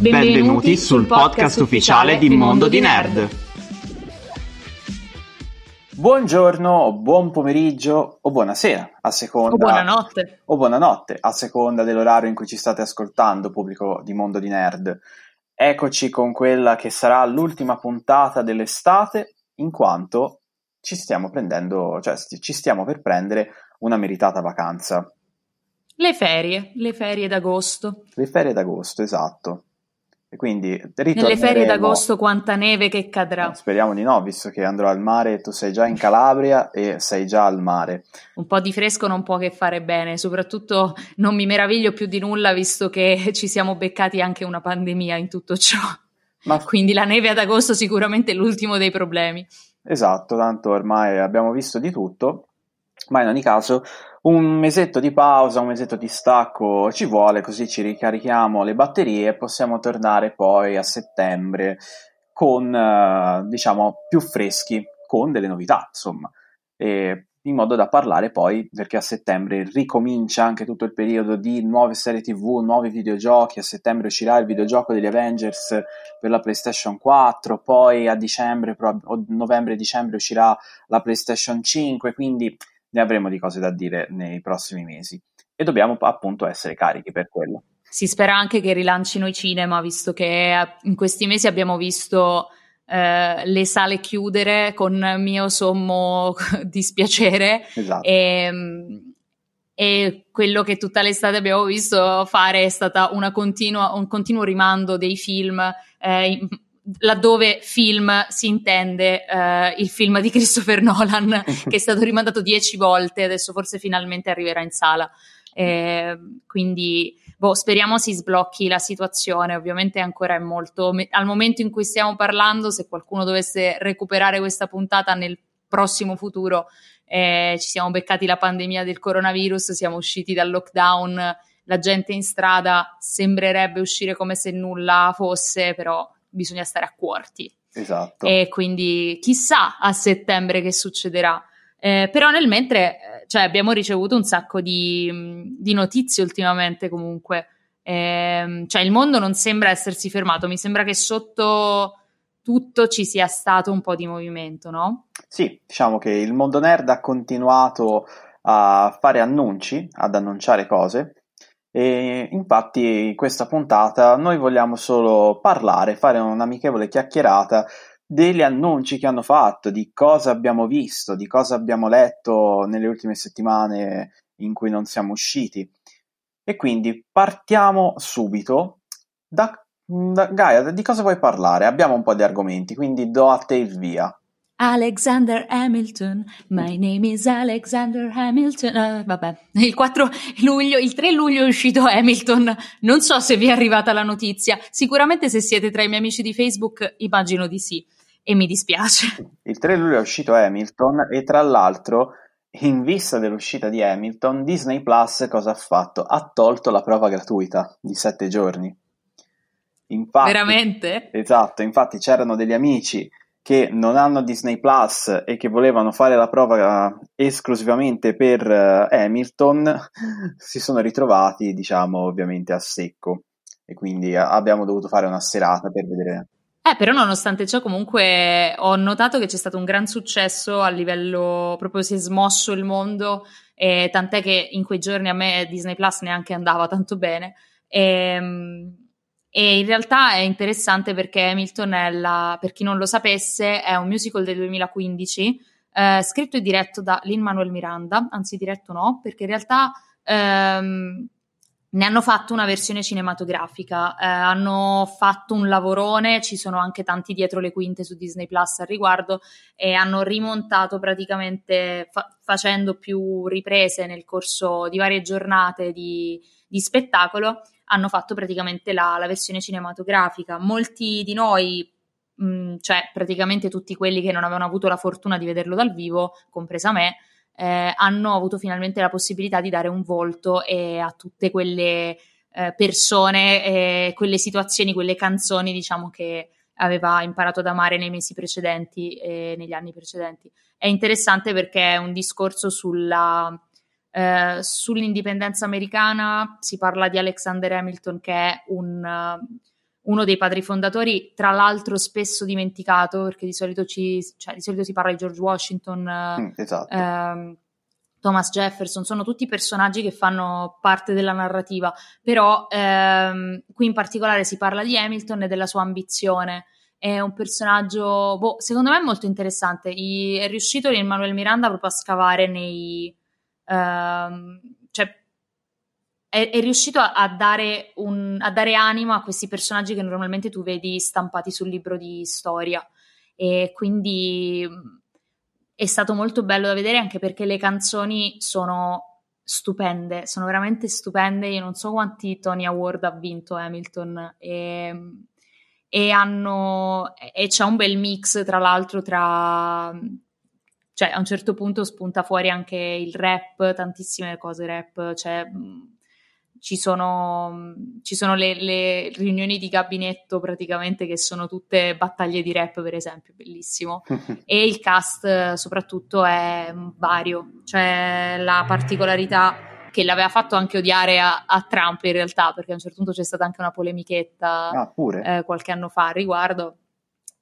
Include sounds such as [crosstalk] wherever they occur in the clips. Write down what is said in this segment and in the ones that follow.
Benvenuti sul podcast ufficiale di Mondo di Nerd. Buongiorno, buon pomeriggio o buonasera, a seconda O buonanotte. o buonanotte, a seconda dell'orario in cui ci state ascoltando, pubblico di Mondo di Nerd. Eccoci con quella che sarà l'ultima puntata dell'estate, in quanto ci stiamo prendendo, cioè ci stiamo per prendere una meritata vacanza. Le ferie, le ferie d'agosto. Le ferie d'agosto, esatto. E quindi Nelle ritorneremo... ferie d'agosto quanta neve che cadrà. Speriamo di no, visto che andrò al mare, tu sei già in Calabria e sei già al mare. Un po' di fresco non può che fare bene, soprattutto non mi meraviglio più di nulla visto che [laughs] ci siamo beccati anche una pandemia in tutto ciò. Ma [laughs] Quindi la neve ad agosto sicuramente è l'ultimo dei problemi. Esatto, tanto ormai abbiamo visto di tutto, ma in ogni caso un mesetto di pausa, un mesetto di stacco ci vuole, così ci ricarichiamo le batterie e possiamo tornare poi a settembre con, eh, diciamo, più freschi, con delle novità, insomma, e in modo da parlare poi, perché a settembre ricomincia anche tutto il periodo di nuove serie tv, nuovi videogiochi, a settembre uscirà il videogioco degli Avengers per la PlayStation 4, poi a dicembre, novembre-dicembre uscirà la PlayStation 5, quindi ne avremo di cose da dire nei prossimi mesi e dobbiamo appunto essere carichi per quello. Si spera anche che rilancino i cinema, visto che eh, in questi mesi abbiamo visto eh, le sale chiudere con mio sommo [laughs] dispiacere Esatto. e, e quello che tutta l'estate abbiamo visto fare è stata continua, un continuo rimando dei film, eh, laddove film si intende eh, il film di Christopher Nolan, [laughs] che è stato rimandato dieci volte, adesso forse finalmente arriverà in sala. Eh, quindi boh, speriamo si sblocchi la situazione. Ovviamente ancora è molto. Al momento in cui stiamo parlando, se qualcuno dovesse recuperare questa puntata nel prossimo futuro, eh, ci siamo beccati la pandemia del coronavirus, siamo usciti dal lockdown, la gente in strada sembrerebbe uscire come se nulla fosse, però bisogna stare accorti. Esatto. E quindi chissà a settembre che succederà. Eh, però nel mentre eh, cioè, abbiamo ricevuto un sacco di, mh, di notizie ultimamente comunque. Ehm, cioè il mondo non sembra essersi fermato, mi sembra che sotto tutto ci sia stato un po' di movimento, no? Sì, diciamo che il mondo nerd ha continuato a fare annunci, ad annunciare cose e infatti in questa puntata noi vogliamo solo parlare, fare un'amichevole chiacchierata degli annunci che hanno fatto, di cosa abbiamo visto, di cosa abbiamo letto nelle ultime settimane in cui non siamo usciti. E quindi partiamo subito da, da Gaia, di cosa vuoi parlare? Abbiamo un po' di argomenti, quindi do a te il via. Alexander Hamilton, my name is Alexander Hamilton. Eh, vabbè, il 4 luglio, il 3 luglio è uscito Hamilton. Non so se vi è arrivata la notizia. Sicuramente se siete tra i miei amici di Facebook, immagino di sì. E mi dispiace. Il 3 luglio è uscito Hamilton e tra l'altro, in vista dell'uscita di Hamilton, Disney Plus cosa ha fatto? Ha tolto la prova gratuita di 7 giorni. Infatti, Veramente? Esatto, infatti c'erano degli amici che non hanno Disney Plus e che volevano fare la prova eh, esclusivamente per eh, Hamilton, [laughs] si sono ritrovati, diciamo, ovviamente a secco. E quindi eh, abbiamo dovuto fare una serata per vedere. Eh, però nonostante ciò comunque ho notato che c'è stato un gran successo a livello, proprio si è smosso il mondo, e tant'è che in quei giorni a me Disney Plus neanche andava tanto bene. Ehm, E, in realtà è interessante perché Hamilton è la, per chi non lo sapesse, è un musical del 2015, eh, scritto e diretto da Lin-Manuel Miranda, anzi diretto no, perché in realtà ehm, ne hanno fatto una versione cinematografica, eh, hanno fatto un lavorone, ci sono anche tanti dietro le quinte su Disney Plus al riguardo e hanno rimontato praticamente fa- facendo più riprese nel corso di varie giornate di, di spettacolo, hanno fatto praticamente la, la versione cinematografica. Molti di noi mh, cioè praticamente tutti quelli che non avevano avuto la fortuna di vederlo dal vivo, compresa me, eh, hanno avuto finalmente la possibilità di dare un volto eh, a tutte quelle eh, persone, eh, quelle situazioni, quelle canzoni, diciamo, che aveva imparato ad amare nei mesi precedenti e negli anni precedenti. È interessante perché è un discorso sulla, eh, sull'indipendenza americana, si parla di Alexander Hamilton che è un uno dei padri fondatori, tra l'altro spesso dimenticato, perché di solito, ci, cioè, di solito si parla di George Washington, mm, esatto. ehm, Thomas Jefferson, sono tutti personaggi che fanno parte della narrativa, però ehm, qui in particolare si parla di Hamilton e della sua ambizione. È un personaggio, boh, secondo me molto interessante. I, è riuscito in Manuel Miranda proprio a scavare nei... Ehm, cioè, è, è riuscito a, a, dare un, a, dare anima a questi personaggi che normalmente tu vedi stampati sul libro di storia. E quindi è stato molto bello da vedere anche perché le canzoni sono stupende, sono veramente stupende. Io non so quanti Tony Award ha vinto Hamilton e, e hanno e c'è un bel mix tra l'altro tra cioè a un certo punto spunta fuori anche il rap, tantissime cose rap, cioè ci sono, ci sono le, le, riunioni di gabinetto praticamente che sono tutte battaglie di rap, per esempio, bellissimo. [laughs] e il cast soprattutto è vario, cioè la particolarità che l'aveva fatto anche odiare a, a, Trump in realtà, perché a un certo punto c'è stata anche una polemichetta ah, eh, qualche anno fa al riguardo.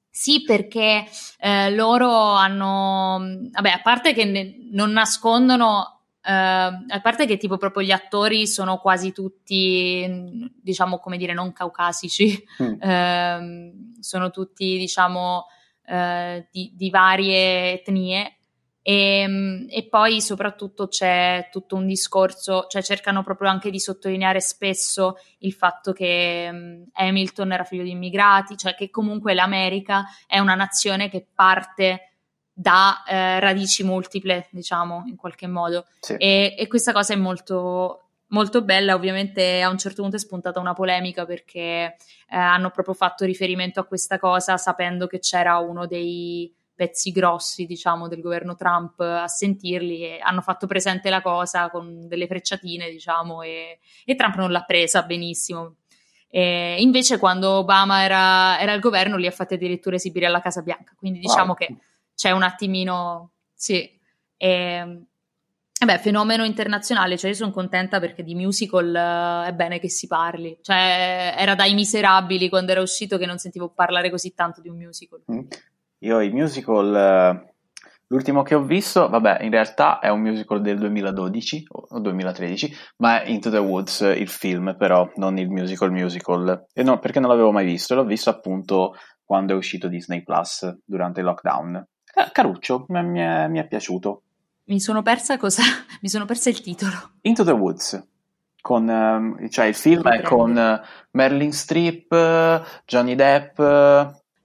Sì, perché eh, loro hanno, vabbè, a parte che ne, non nascondono Uh, a parte che tipo proprio gli attori sono quasi tutti, diciamo come dire, non caucasici, mm. uh, [laughs] sono tutti, diciamo, uh, di, di, varie etnie. E, ehm, e, poi soprattutto c'è tutto un discorso, cioè cercano proprio anche di sottolineare spesso il fatto che um, Hamilton era figlio di immigrati, cioè che comunque l'America è una nazione che parte da eh, radici multiple, diciamo, in qualche modo. Sì. E, e, questa cosa è molto, molto bella. Ovviamente a un certo punto è spuntata una polemica perché eh, hanno proprio fatto riferimento a questa cosa sapendo che c'era uno dei pezzi grossi, diciamo, del governo Trump a sentirli e hanno fatto presente la cosa con delle frecciatine, diciamo, e, e Trump non l'ha presa benissimo. E invece quando Obama era, era, al governo li ha fatti addirittura esibire alla Casa Bianca, quindi diciamo wow. che c'è un attimino, sì. E, e beh, fenomeno internazionale, cioè io sono contenta perché di musical uh, è bene che si parli. Cioè, era dai miserabili quando era uscito che non sentivo parlare così tanto di un musical. Mm. Io i musical, uh, l'ultimo che ho visto, vabbè, in realtà è un musical del 2012 o 2013, ma è Into the Woods, il film, però non il musical musical. E no, perché non l'avevo mai visto, l'ho visto appunto quando è uscito Disney Plus durante il lockdown. Eh, caruccio, mi è, mi è piaciuto. Mi sono persa cosa? [laughs] Mi sono persa il titolo. Into the Woods. Con, um, cioè il film è con Merlin Streep, Johnny Depp.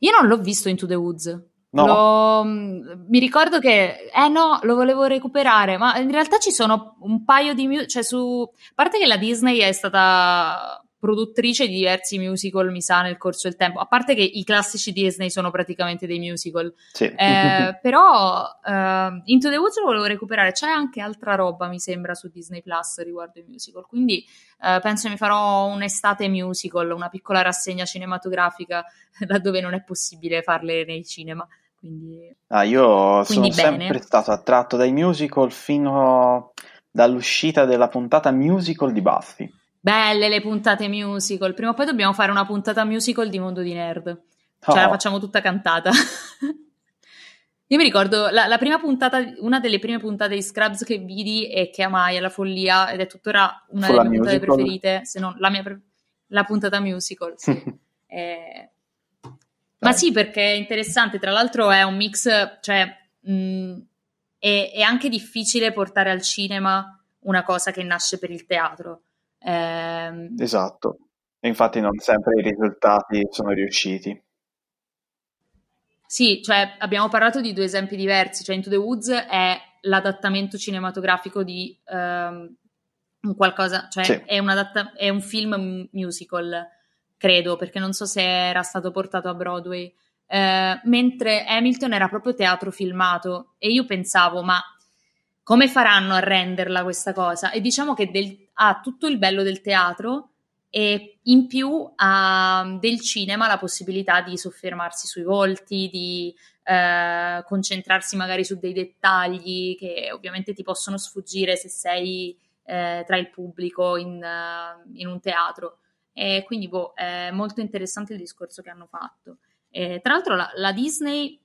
Io non l'ho visto Into the Woods. No. Lo, mm, mi ricordo che, eh no, lo volevo recuperare, ma in realtà ci sono un paio di, cioè su, a parte che la Disney è stata produttrice di diversi musical, mi sa, nel corso del tempo. A parte che i classici Disney sono praticamente dei musical. Sì. Eh, però eh, Into the Woods lo volevo recuperare. C'è anche altra roba, mi sembra, su Disney Plus riguardo i musical. Quindi eh, penso mi farò un'estate musical, una piccola rassegna cinematografica [laughs] laddove non è possibile farle nei cinema. Quindi, ah, io quindi sono bene. sempre stato attratto dai musical fino dall'uscita della puntata musical di Buffy. Belle le puntate musical. Prima o poi dobbiamo fare una puntata musical di Mondo di Nerd. Cioè, oh. la facciamo tutta cantata. [laughs] Io mi ricordo la, la, prima puntata, una delle prime puntate di Scrubs che vidi e che amai alla follia, ed è tuttora una Full delle mie puntate preferite, se non la mia pre- la puntata musical. Sì. [laughs] eh, ma sì, perché è interessante. Tra l'altro, è un mix, cioè, mh, è, è anche difficile portare al cinema una cosa che nasce per il teatro Eh, esatto, e infatti non sempre i risultati sono riusciti. Sì, cioè abbiamo parlato di due esempi diversi, cioè Into the Woods è l'adattamento cinematografico di um, qualcosa, cioè sì. è, un adatta- è, un film musical, credo, perché non so se era stato portato a Broadway, eh, mentre Hamilton era proprio teatro filmato e io pensavo, ma come faranno a renderla questa cosa? E diciamo che del- ha tutto il bello del teatro e in più ha del cinema la possibilità di soffermarsi sui volti, di eh, concentrarsi magari su dei dettagli che ovviamente ti possono sfuggire se sei eh, tra il pubblico in, uh, in, un teatro. E quindi boh, è molto interessante il discorso che hanno fatto. E, tra l'altro la, la Disney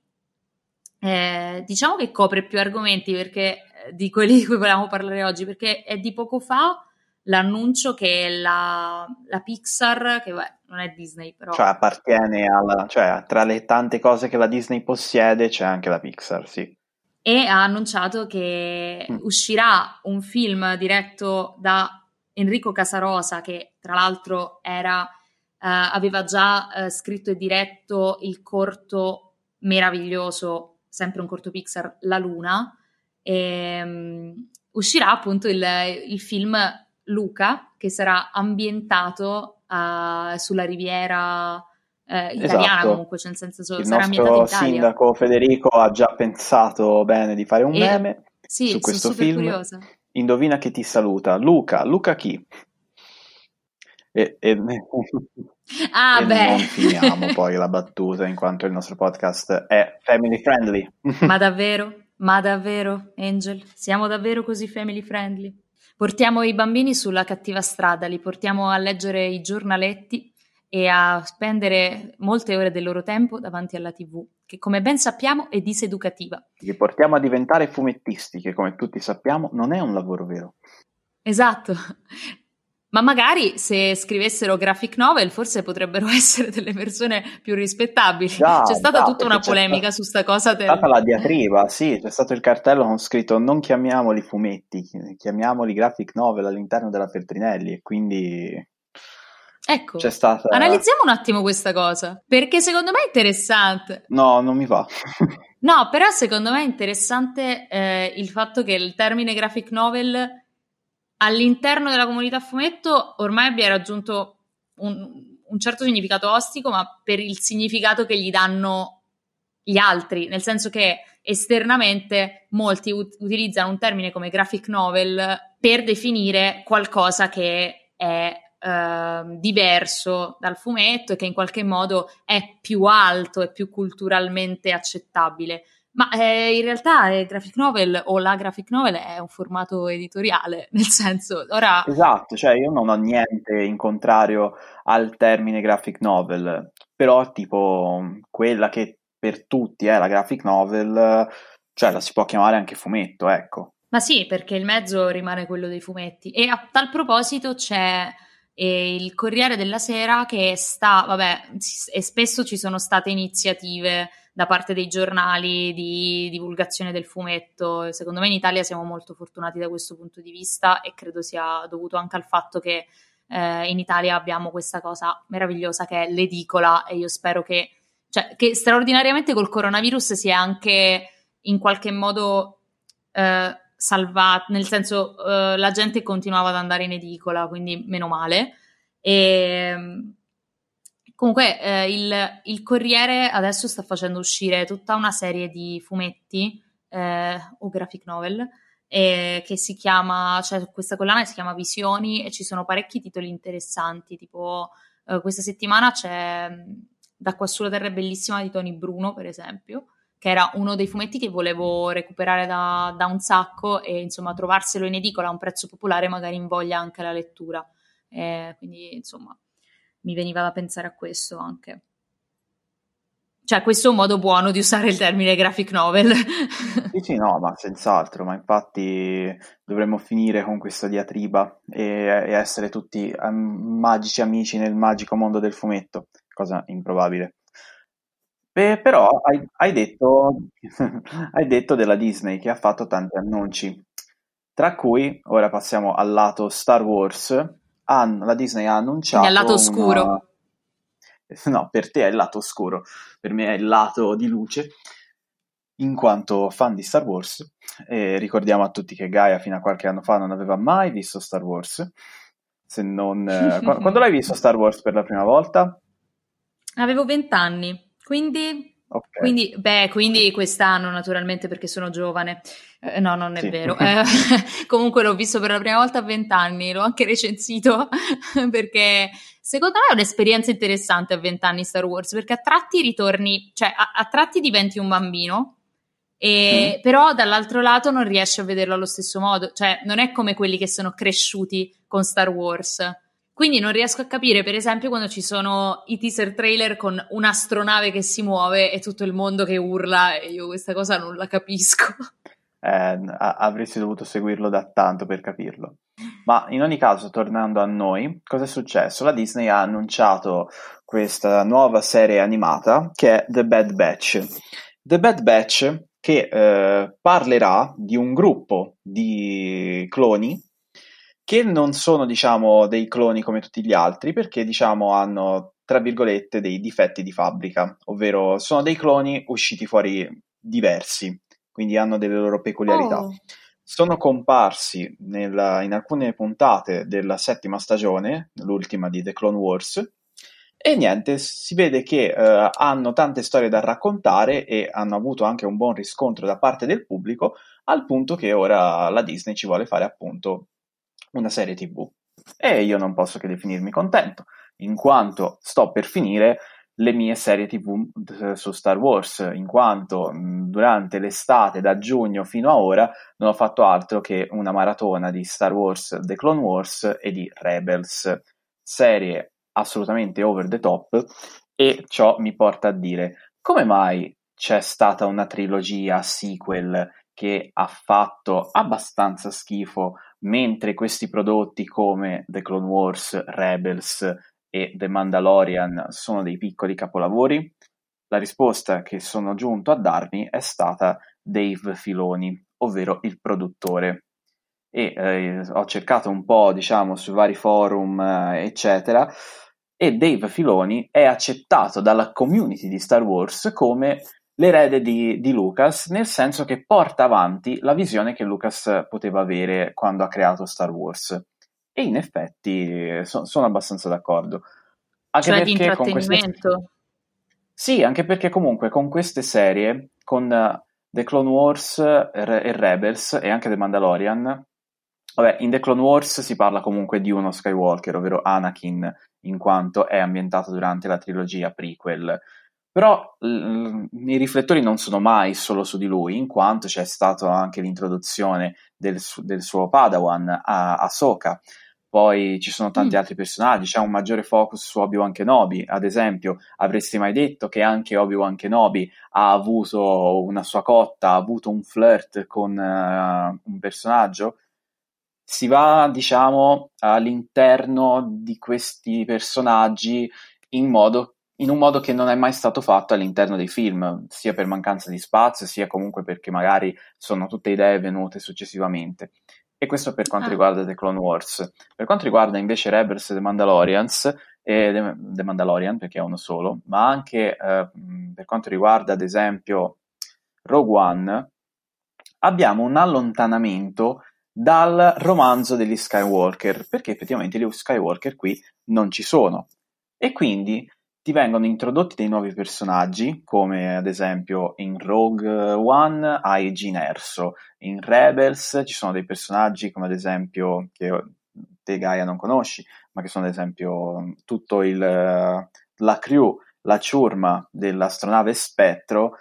eh, diciamo che copre più argomenti perché, eh, di quelli di cui volevamo parlare oggi, perché è di poco fa l'annuncio che la, la Pixar, che beh, non è Disney però... Cioè appartiene alla... cioè tra le tante cose che la Disney possiede c'è anche la Pixar, sì. E ha annunciato che mm. uscirà un film diretto da Enrico Casarosa, che tra l'altro era, eh, aveva già eh, scritto e diretto il corto meraviglioso, sempre un corto Pixar, La Luna. E, um, uscirà appunto il, il film Luca, che sarà ambientato uh, sulla riviera eh, italiana esatto. comunque, cioè nel senso il sarà nostro sindaco Federico ha già pensato bene di fare un e... meme sì, su questo film. Curiosa. Indovina che ti saluta. Luca, Luca chi? E, e, ah, e non finiamo poi la battuta in quanto il nostro podcast è family friendly. Ma davvero? Ma davvero, Angel? Siamo davvero così family friendly? Portiamo i bambini sulla cattiva strada, li portiamo a leggere i giornaletti e a spendere molte ore del loro tempo davanti alla TV, che come ben sappiamo è diseducativa. Li portiamo a diventare fumettisti, che come tutti sappiamo non è un lavoro vero. Esatto. Ma magari se scrivessero graphic novel forse potrebbero [laughs] essere delle persone più rispettabili. Già, c'è stata già, tutta una polemica su sta cosa. C'è stata la diatriba, sì, c'è stato il cartello con scritto non chiamiamoli fumetti, chiamiamoli graphic novel all'interno della Feltrinelli e quindi... Ecco, c'è stata... analizziamo un attimo questa cosa, perché secondo me è interessante. No, non mi va. no, però secondo me è interessante eh, il fatto che il termine graphic novel all'interno della comunità fumetto ormai abbia raggiunto un, un, certo significato ostico, ma per il significato che gli danno gli altri, nel senso che esternamente molti ut- utilizzano un termine come graphic novel per definire qualcosa che è eh, diverso dal fumetto e che in qualche modo è più alto e più culturalmente accettabile. Ma eh, in realtà il graphic novel o la graphic novel è un formato editoriale, [laughs] nel senso, ora... Esatto, cioè io non ho niente in contrario al termine graphic novel, però tipo quella che per tutti è la graphic novel, cioè la si può chiamare anche fumetto, ecco. Ma sì, perché il mezzo rimane quello dei fumetti. E a tal proposito c'è eh, il Corriere della Sera che sta, vabbè, e spesso ci sono state iniziative da parte dei giornali di divulgazione del fumetto. Secondo me in Italia siamo molto fortunati da questo punto di vista e credo sia dovuto anche al fatto che eh, in Italia abbiamo questa cosa meravigliosa che è l'edicola e io spero che, cioè, che straordinariamente col coronavirus sia anche in qualche modo eh, salvata, nel senso eh, la gente continuava ad andare in edicola, quindi meno male. E, Comunque, eh, il, il, Corriere adesso sta facendo uscire tutta una serie di fumetti eh, o graphic novel eh, che si chiama, cioè questa collana si chiama Visioni e ci sono parecchi titoli interessanti, tipo eh, questa settimana c'è mm, Da qua sulla terra è bellissima di Tony Bruno, per esempio, che era uno dei fumetti che volevo recuperare da, da un sacco e insomma trovarselo in edicola a un prezzo popolare magari invoglia anche la lettura. Eh, quindi insomma mi veniva da pensare a questo anche. Cioè, questo è un modo buono di usare il termine graphic novel. sì, sì, no, ma senz'altro, ma infatti dovremmo finire con questa diatriba e, e essere tutti magici amici nel magico mondo del fumetto, cosa improbabile. Beh, però hai, hai, detto, [laughs] hai detto della Disney che ha fatto tanti annunci, tra cui, ora passiamo al lato Star Wars, hanno, la Disney ha annunciato... Quindi al lato oscuro. Una... [laughs] No, per te è il lato oscuro, per me è il lato di luce, in quanto fan di Star Wars. E ricordiamo a tutti che Gaia fino a qualche anno fa non aveva mai visto Star Wars. Se non... Eh, [laughs] quando l'hai visto Star Wars per la prima volta? Avevo vent'anni, quindi Okay. Quindi, beh, quindi quest'anno naturalmente perché sono giovane. Eh, no, non è sì. vero. [laughs] Eh, [laughs] comunque l'ho visto per la prima volta a vent'anni, l'ho anche recensito [laughs] perché secondo me è un'esperienza interessante a vent'anni Star Wars perché a tratti ritorni, cioè a, a tratti diventi un bambino. E, mm. Però dall'altro lato non riesci a vederlo allo stesso modo, cioè non è come quelli che sono cresciuti con Star Wars quindi non riesco a capire, per esempio, quando ci sono i teaser trailer con un'astronave che si muove e tutto il mondo che urla, e io questa cosa non la capisco. Eh, avresti dovuto seguirlo da tanto per capirlo. Ma in ogni caso, tornando a noi, cosa è successo? La Disney ha annunciato questa nuova serie animata che è The Bad Batch. The Bad Batch che eh, parlerà di un gruppo di cloni che non sono, diciamo, dei cloni come tutti gli altri, perché, diciamo, hanno, tra virgolette, dei difetti di fabbrica, ovvero sono dei cloni usciti fuori diversi, quindi hanno delle loro peculiarità. Oh. Sono comparsi nella, in alcune puntate della settima stagione, l'ultima di The Clone Wars, e niente, si vede che eh, hanno tante storie da raccontare e hanno avuto anche un buon riscontro da parte del pubblico, al punto che ora la Disney ci vuole fare appunto una serie TV. E io non posso che definirmi contento, in quanto sto per finire le mie serie TV su Star Wars, in quanto durante l'estate, da giugno fino a ora, non ho fatto altro che una maratona di Star Wars The Clone Wars e di Rebels, serie assolutamente over the top, e ciò mi porta a dire come mai c'è stata una trilogia sequel che ha fatto abbastanza schifo mentre questi prodotti come The Clone Wars, Rebels e The Mandalorian sono dei piccoli capolavori? La risposta che sono giunto a darmi è stata Dave Filoni, ovvero il produttore. E eh, ho cercato un po', diciamo, su vari forum, eh, eccetera, e Dave Filoni è accettato dalla community di Star Wars come l'erede di, di, Lucas, nel senso che porta avanti la visione che Lucas poteva avere quando ha creato Star Wars. E in effetti so, sono abbastanza d'accordo. Anche cioè di intrattenimento. Queste... Sì, anche perché comunque con queste serie, con uh, The Clone Wars e Rebels e anche The Mandalorian, vabbè, in The Clone Wars si parla comunque di uno Skywalker, ovvero Anakin, in quanto è ambientato durante la trilogia prequel però l- i riflettori non sono mai solo su di lui, in quanto c'è stata anche l'introduzione del, su- del suo Padawan a Ahsoka. Poi ci sono tanti mm. altri personaggi, c'è un maggiore focus su Obi-Wan Kenobi, ad esempio. Avresti mai detto che anche Obi-Wan Kenobi ha avuto una sua cotta, ha avuto un flirt con uh, un personaggio? Si va, diciamo, all'interno di questi personaggi in modo in un modo che non è mai stato fatto all'interno dei film, sia per mancanza di spazio, sia comunque perché magari sono tutte idee venute successivamente. E questo per quanto ah. riguarda The Clone Wars. Per quanto riguarda invece Rebels e The Mandalorians, e The, The Mandalorian, perché è uno solo, ma anche eh, per quanto riguarda, ad esempio, Rogue One, abbiamo un allontanamento dal romanzo degli Skywalker, perché effettivamente gli Skywalker qui non ci sono. E quindi ti vengono introdotti dei nuovi personaggi, come ad esempio in Rogue One hai Gin Erso, in Rebels ci sono dei personaggi come ad esempio che te Gaia non conosci, ma che sono ad esempio tutto il, la crew, la ciurma dell'astronave Spettro,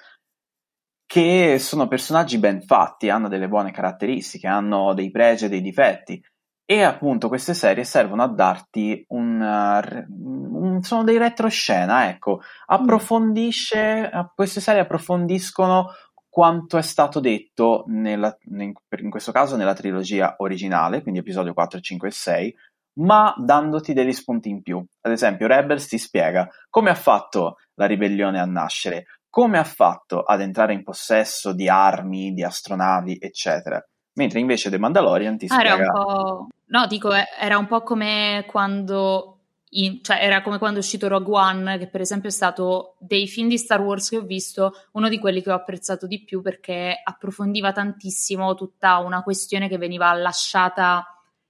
che sono personaggi ben fatti, hanno delle buone caratteristiche, hanno dei pregi e dei difetti. E appunto queste serie servono a darti un, un sono dei retroscena, ecco, approfondisce, queste serie approfondiscono quanto è stato detto nella, in, in questo caso nella trilogia originale, quindi episodio 4, 5 e 6, ma dandoti degli spunti in più. Ad esempio, Rebels ti spiega come ha fatto la ribellione a nascere, come ha fatto ad entrare in possesso di armi, di astronavi, eccetera Mentre invece The Mandalorian ti spiega... Ah, era un po'... No, dico, eh, era un po' come quando... In... cioè, era come quando è uscito Rogue One, che per esempio è stato dei film di Star Wars che ho visto, uno di quelli che ho apprezzato di più perché approfondiva tantissimo tutta una questione che veniva lasciata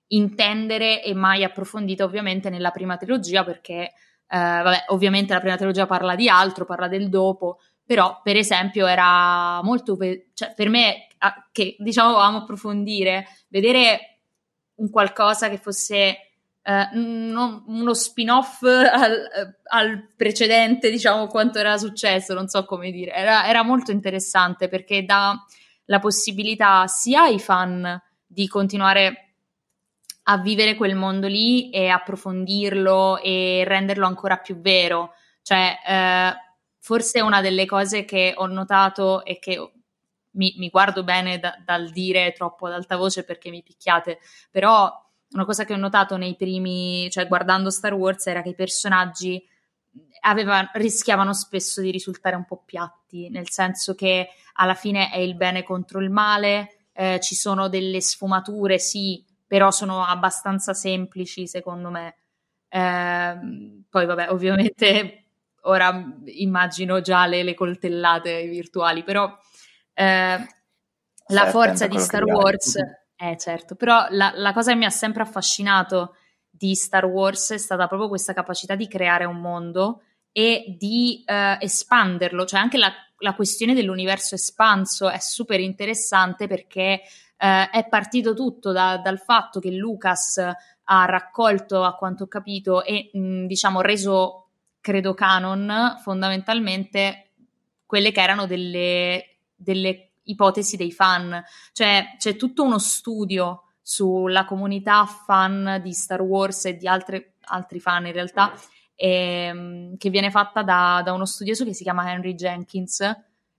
intendere e mai approfondita ovviamente nella prima trilogia perché eh, vabbè, ovviamente la prima trilogia parla di altro, parla del dopo, però per esempio era molto, cioè, per me che diciamo volevamo approfondire, vedere un qualcosa che fosse eh, uno spin-off al, al, precedente, diciamo quanto era successo, non so come dire, era, era molto interessante perché dà la possibilità sia ai fan di continuare a vivere quel mondo lì e approfondirlo e renderlo ancora più vero. Cioè, eh, forse una delle cose che ho notato e che mi, mi guardo bene da, dal dire troppo ad alta voce perché mi picchiate, però una cosa che ho notato nei primi, cioè guardando Star Wars, era che i personaggi aveva, rischiavano spesso di risultare un po' piatti, nel senso che alla fine è il bene contro il male, eh, ci sono delle sfumature, sì, però sono abbastanza semplici secondo me. Eh, poi vabbè, ovviamente ora immagino già le, le coltellate virtuali, però eh, la forza di Star Wars, eh certo, però la, la cosa che mi ha sempre affascinato di Star Wars è stata proprio questa capacità di creare un mondo e di eh, espanderlo, cioè anche la, la, questione dell'universo espanso è super interessante perché eh, è partito tutto da, dal fatto che Lucas ha raccolto, a quanto ho capito, e mh, diciamo reso, credo, canon fondamentalmente quelle che erano delle, delle ipotesi dei fan. Cioè c'è tutto uno studio sulla comunità fan di Star Wars e di altre, altri fan in realtà, ehm, che viene fatta da, da, uno studioso che si chiama Henry Jenkins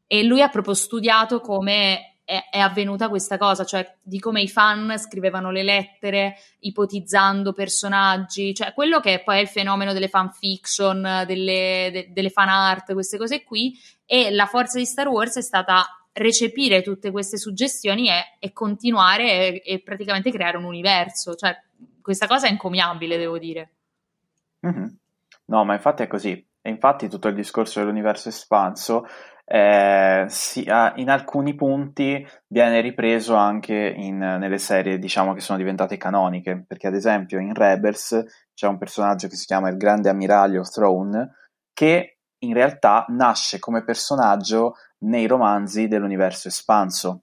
e lui ha proprio studiato come è, è, avvenuta questa cosa, cioè di come i fan scrivevano le lettere ipotizzando personaggi, cioè quello che poi è il fenomeno delle fanfiction, delle, de, delle fan art, queste cose qui, e la forza di Star Wars è stata recepire tutte queste suggestioni e, e continuare e, e, praticamente creare un universo, cioè questa cosa è encomiabile, devo dire. Mm-hmm. No, ma infatti è così. E infatti tutto il discorso dell'universo espanso eh, si, in alcuni punti viene ripreso anche in, nelle serie diciamo che sono diventate canoniche perché ad esempio in Rebels c'è un personaggio che si chiama il grande ammiraglio Throne che in realtà nasce come personaggio nei romanzi dell'universo espanso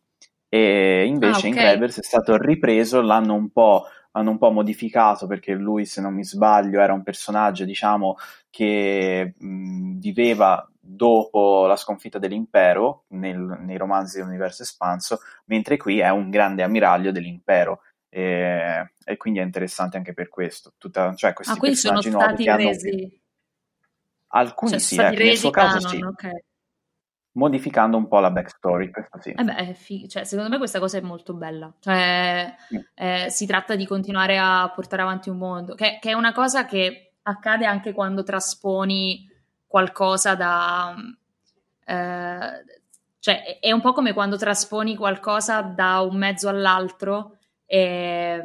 e invece ah, okay. in Rebels è stato ripreso l'hanno un po' hanno un po' modificato perché lui, se non mi sbaglio, era un personaggio, diciamo, che mh, viveva dopo la sconfitta dell'impero nel, nei romanzi dell'universo espanso, mentre qui è un grande ammiraglio dell'impero. E, e quindi è interessante anche per questo. Tutta, cioè, questi ah, quindi sono stati resi... Hanno... Alcuni cioè, sì, eh, nel suo caso canon, sì. Okay modificando un po' la backstory. Questo sì. Eh beh, fi- cioè, secondo me questa cosa è molto bella. Cioè, mm. eh, si tratta di continuare a portare avanti un mondo, che, che, è una cosa che accade anche quando trasponi qualcosa da... Eh, cioè, è un po' come quando trasponi qualcosa da un mezzo all'altro, eh,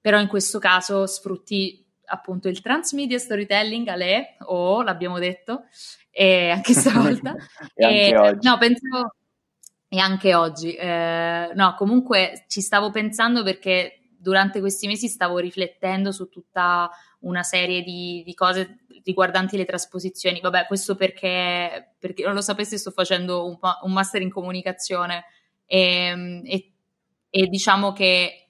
però in questo caso sfrutti appunto il transmedia storytelling, Ale, o l'abbiamo detto, e anche [laughs] stavolta. e, e anche no, pensavo, e anche oggi. Eh, no, comunque ci stavo pensando perché durante questi mesi stavo riflettendo su tutta una serie di, di cose riguardanti le trasposizioni. Vabbè, questo perché, perché non lo sapessi, sto facendo un, un master in comunicazione e, e, e diciamo che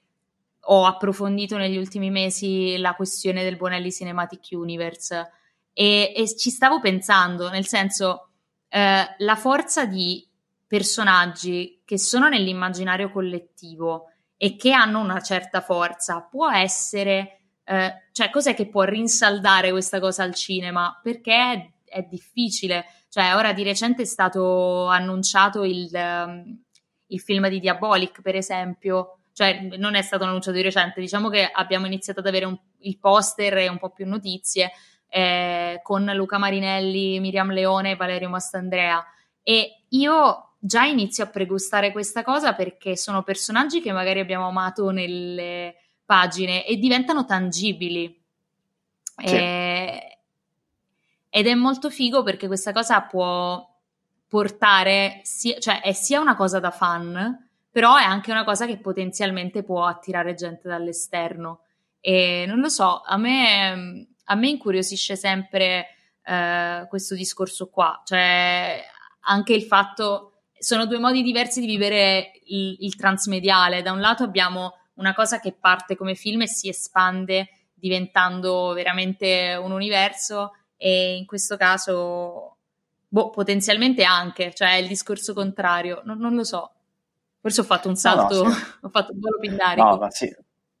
ho approfondito negli ultimi mesi la questione del Bonelli Cinematic Universe e, e ci stavo pensando, nel senso, eh, la forza di personaggi che sono nell'immaginario collettivo e che hanno una certa forza può essere, eh, cioè cos'è che può rinsaldare questa cosa al cinema? Perché è, è difficile, cioè ora di recente è stato annunciato il, um, il film di Diabolic, per esempio, cioè non è stato annunciato di recente, diciamo che abbiamo iniziato ad avere un, il poster e un po' più notizie eh, con Luca Marinelli, Miriam Leone e Valerio Mastandrea e io già inizio a pregustare questa cosa perché sono personaggi che magari abbiamo amato nelle pagine e diventano tangibili. Sì. E... Ed è molto figo perché questa cosa può portare, sia, cioè è sia una cosa da fan, però è anche una cosa che potenzialmente può attirare gente dall'esterno. E non lo so, a me, a me incuriosisce sempre eh, questo discorso qua, cioè anche il fatto, sono due modi diversi di vivere il, il transmediale. Da un lato abbiamo una cosa che parte come film e si espande diventando veramente un universo e in questo caso boh, potenzialmente anche, cioè il discorso contrario, non, non lo so. Forse ho fatto un salto, no, no, sì. [laughs] ho fatto un volo pindarico. No, ma sì,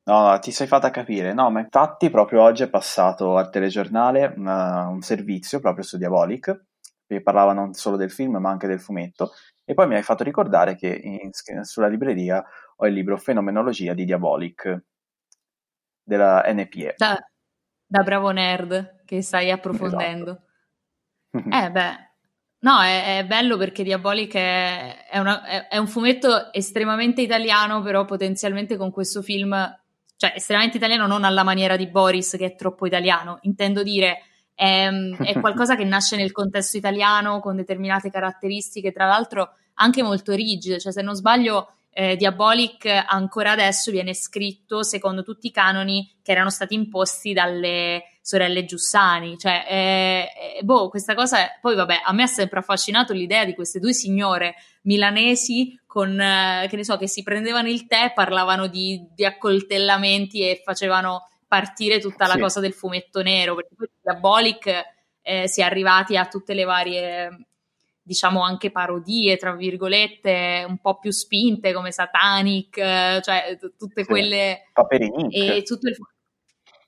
No, ti sei fatta capire. No, ma infatti proprio oggi è passato al telegiornale una, un servizio proprio su Diabolic, che parlava non solo del film ma anche del fumetto, e poi mi hai fatto ricordare che in, sulla libreria ho il libro Fenomenologia di Diabolic della NPE. Da, da bravo nerd che stai approfondendo. Esatto. eh beh, no, è, è, bello perché Diabolic è, è, una, è un fumetto estremamente italiano, però potenzialmente con questo film cioè estremamente italiano non alla maniera di Boris che è troppo italiano, intendo dire è, è [laughs] qualcosa che nasce nel contesto italiano con determinate caratteristiche, tra l'altro anche molto rigide, cioè se non sbaglio eh, Diabolic ancora adesso viene scritto secondo tutti i canoni che erano stati imposti dalle sorelle Giussani, cioè eh, eh, boh, questa cosa, è... poi vabbè, a me ha sempre affascinato l'idea di queste due signore milanesi con, eh, che ne so, che si prendevano il tè, parlavano di, di accoltellamenti e facevano partire tutta la sì. cosa del fumetto nero, perché poi Diabolic eh, si è arrivati a tutte le varie, diciamo anche parodie, tra virgolette, un po' più spinte come Satanic, eh, cioè t- tutte sì. quelle... Paperinic. E tutto il...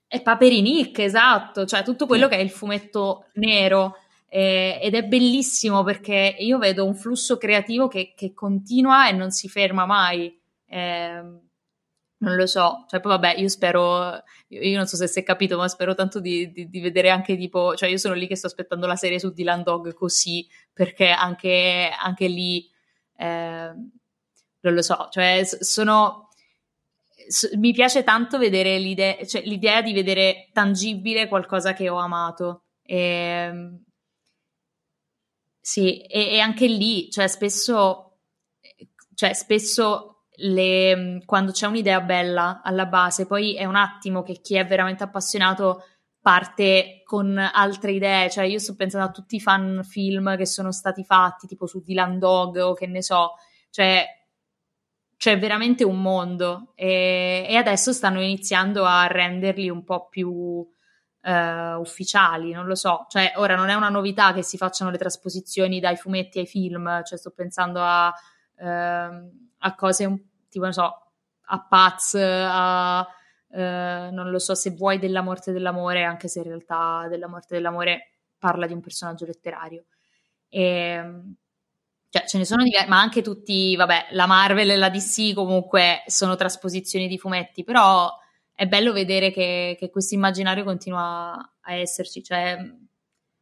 E Paperinic, esatto, cioè tutto quello sì. che è il fumetto nero eh, ed è bellissimo perché io vedo un flusso creativo che, che continua e non si ferma mai. Eh, non lo so, cioè poi vabbè, io spero, io non so se si è capito, ma spero tanto di, di, di, vedere anche tipo, cioè io sono lì che sto aspettando la serie su Dylan Dog così, perché anche, anche lì, eh, non lo so, cioè sono, mi piace tanto vedere l'idea, cioè l'idea di vedere tangibile qualcosa che ho amato. E, ehm, sì, e, e anche lì, cioè spesso, cioè spesso le, quando c'è un'idea bella alla base, poi è un attimo che chi è veramente appassionato parte con altre idee, cioè io sto pensando a tutti i fan film che sono stati fatti, tipo su Dylan Dog o che ne so, cioè c'è veramente un mondo. E, e adesso stanno iniziando a renderli un po' più eh, ufficiali, non lo so. Cioè, ora non è una novità che si facciano le trasposizioni dai fumetti ai film, cioè sto pensando a, eh, a cose tipo, non so, a Paz, a... Uh, non lo so se vuoi della morte dell'amore, anche se in realtà della morte dell'amore parla di un personaggio letterario. E, cioè, ce ne sono diversi, ma anche tutti, vabbè, la Marvel e la DC comunque sono trasposizioni di fumetti, però è bello vedere che, che questo immaginario continua a esserci. Cioè, non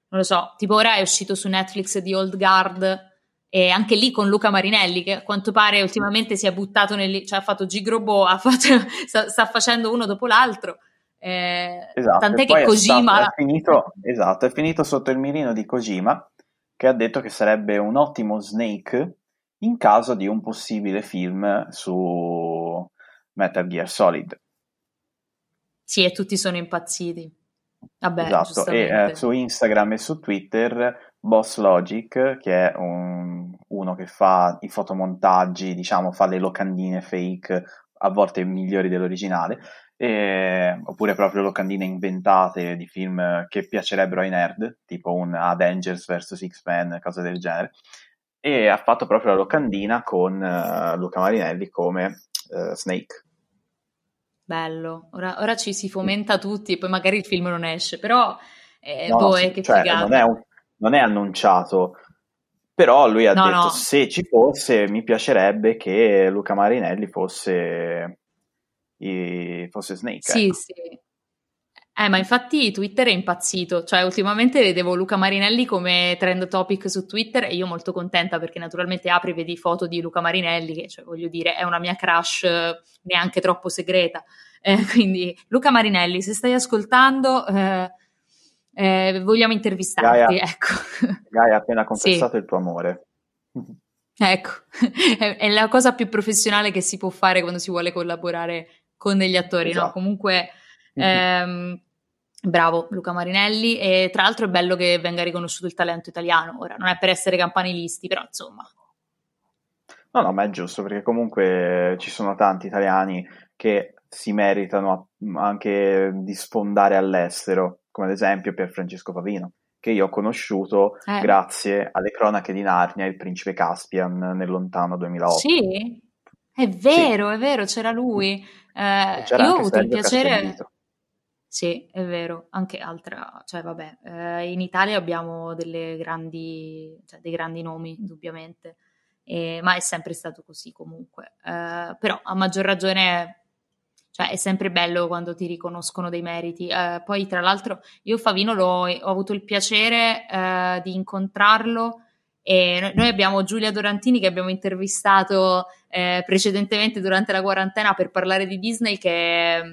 lo so, tipo ora è uscito su Netflix di Old Guard e anche lì con Luca Marinelli che a quanto pare ultimamente si è buttato nel... cioè ha fatto Gigrobo, ha fatto, [laughs] sta, sta, facendo uno dopo l'altro. Eh, esatto, tant'è che Kojima... È, stato, è, finito, esatto, è finito sotto il mirino di Kojima che ha detto che sarebbe un ottimo Snake in caso di un possibile film su Metal Gear Solid. Sì, e tutti sono impazziti. Vabbè, esatto, e eh, su Instagram e su Twitter Boss Logic, che è un, uno che fa i fotomontaggi, diciamo, fa le locandine fake, a volte migliori dell'originale, e, oppure proprio locandine inventate di film che piacerebbero ai nerd, tipo un Avengers vs X-Men, cose del genere, e ha fatto proprio la locandina con uh, Luca Marinelli come uh, Snake. Bello, ora, ora, ci si fomenta tutti e poi magari il film non esce, però eh, no, boh, sì, che cioè, non, è un, non è annunciato, però lui ha no, detto no. se ci fosse mi piacerebbe che Luca Marinelli fosse, i, fosse Snake. Sì, ecco. sì. Eh, ma infatti Twitter è impazzito, cioè ultimamente vedevo Luca Marinelli come trend topic su Twitter e io molto contenta perché naturalmente apri e vedi foto di Luca Marinelli che, cioè, voglio dire, è una mia crush eh, neanche troppo segreta. Eh, [laughs] quindi Luca Marinelli, se stai ascoltando, eh, eh, vogliamo intervistarti. Gaia, ecco. [laughs] Gaia ha appena confessato sì. il tuo amore. Ecco, [laughs] è, è, la cosa più professionale che si può fare quando si vuole collaborare con degli attori, esatto. no? Comunque... Ehm, Bravo Luca Marinelli e tra l'altro è bello che venga riconosciuto il talento italiano, ora non è per essere campanilisti, però insomma. No, no, ma è giusto perché comunque ci sono tanti italiani che si meritano anche di sfondare all'estero, come ad esempio per Francesco Pavino, che io ho conosciuto eh. grazie alle cronache di Narnia, il principe Caspian nel lontano 2008. Sì, è vero, sì. è vero, c'era lui. Eh, c'era io ho avuto il piacere... Castellito sì, è vero, anche altra, cioè vabbè, eh, in Italia abbiamo delle grandi, cioè, dei grandi nomi, indubbiamente, e, ma è sempre stato così comunque. Eh, però a maggior ragione, cioè, è sempre bello quando ti riconoscono dei meriti. Eh, poi, tra l'altro, io Favino l'ho, ho avuto il piacere eh, di incontrarlo. E noi abbiamo Giulia Dorantini che abbiamo intervistato eh, precedentemente durante la quarantena per parlare di Disney, che,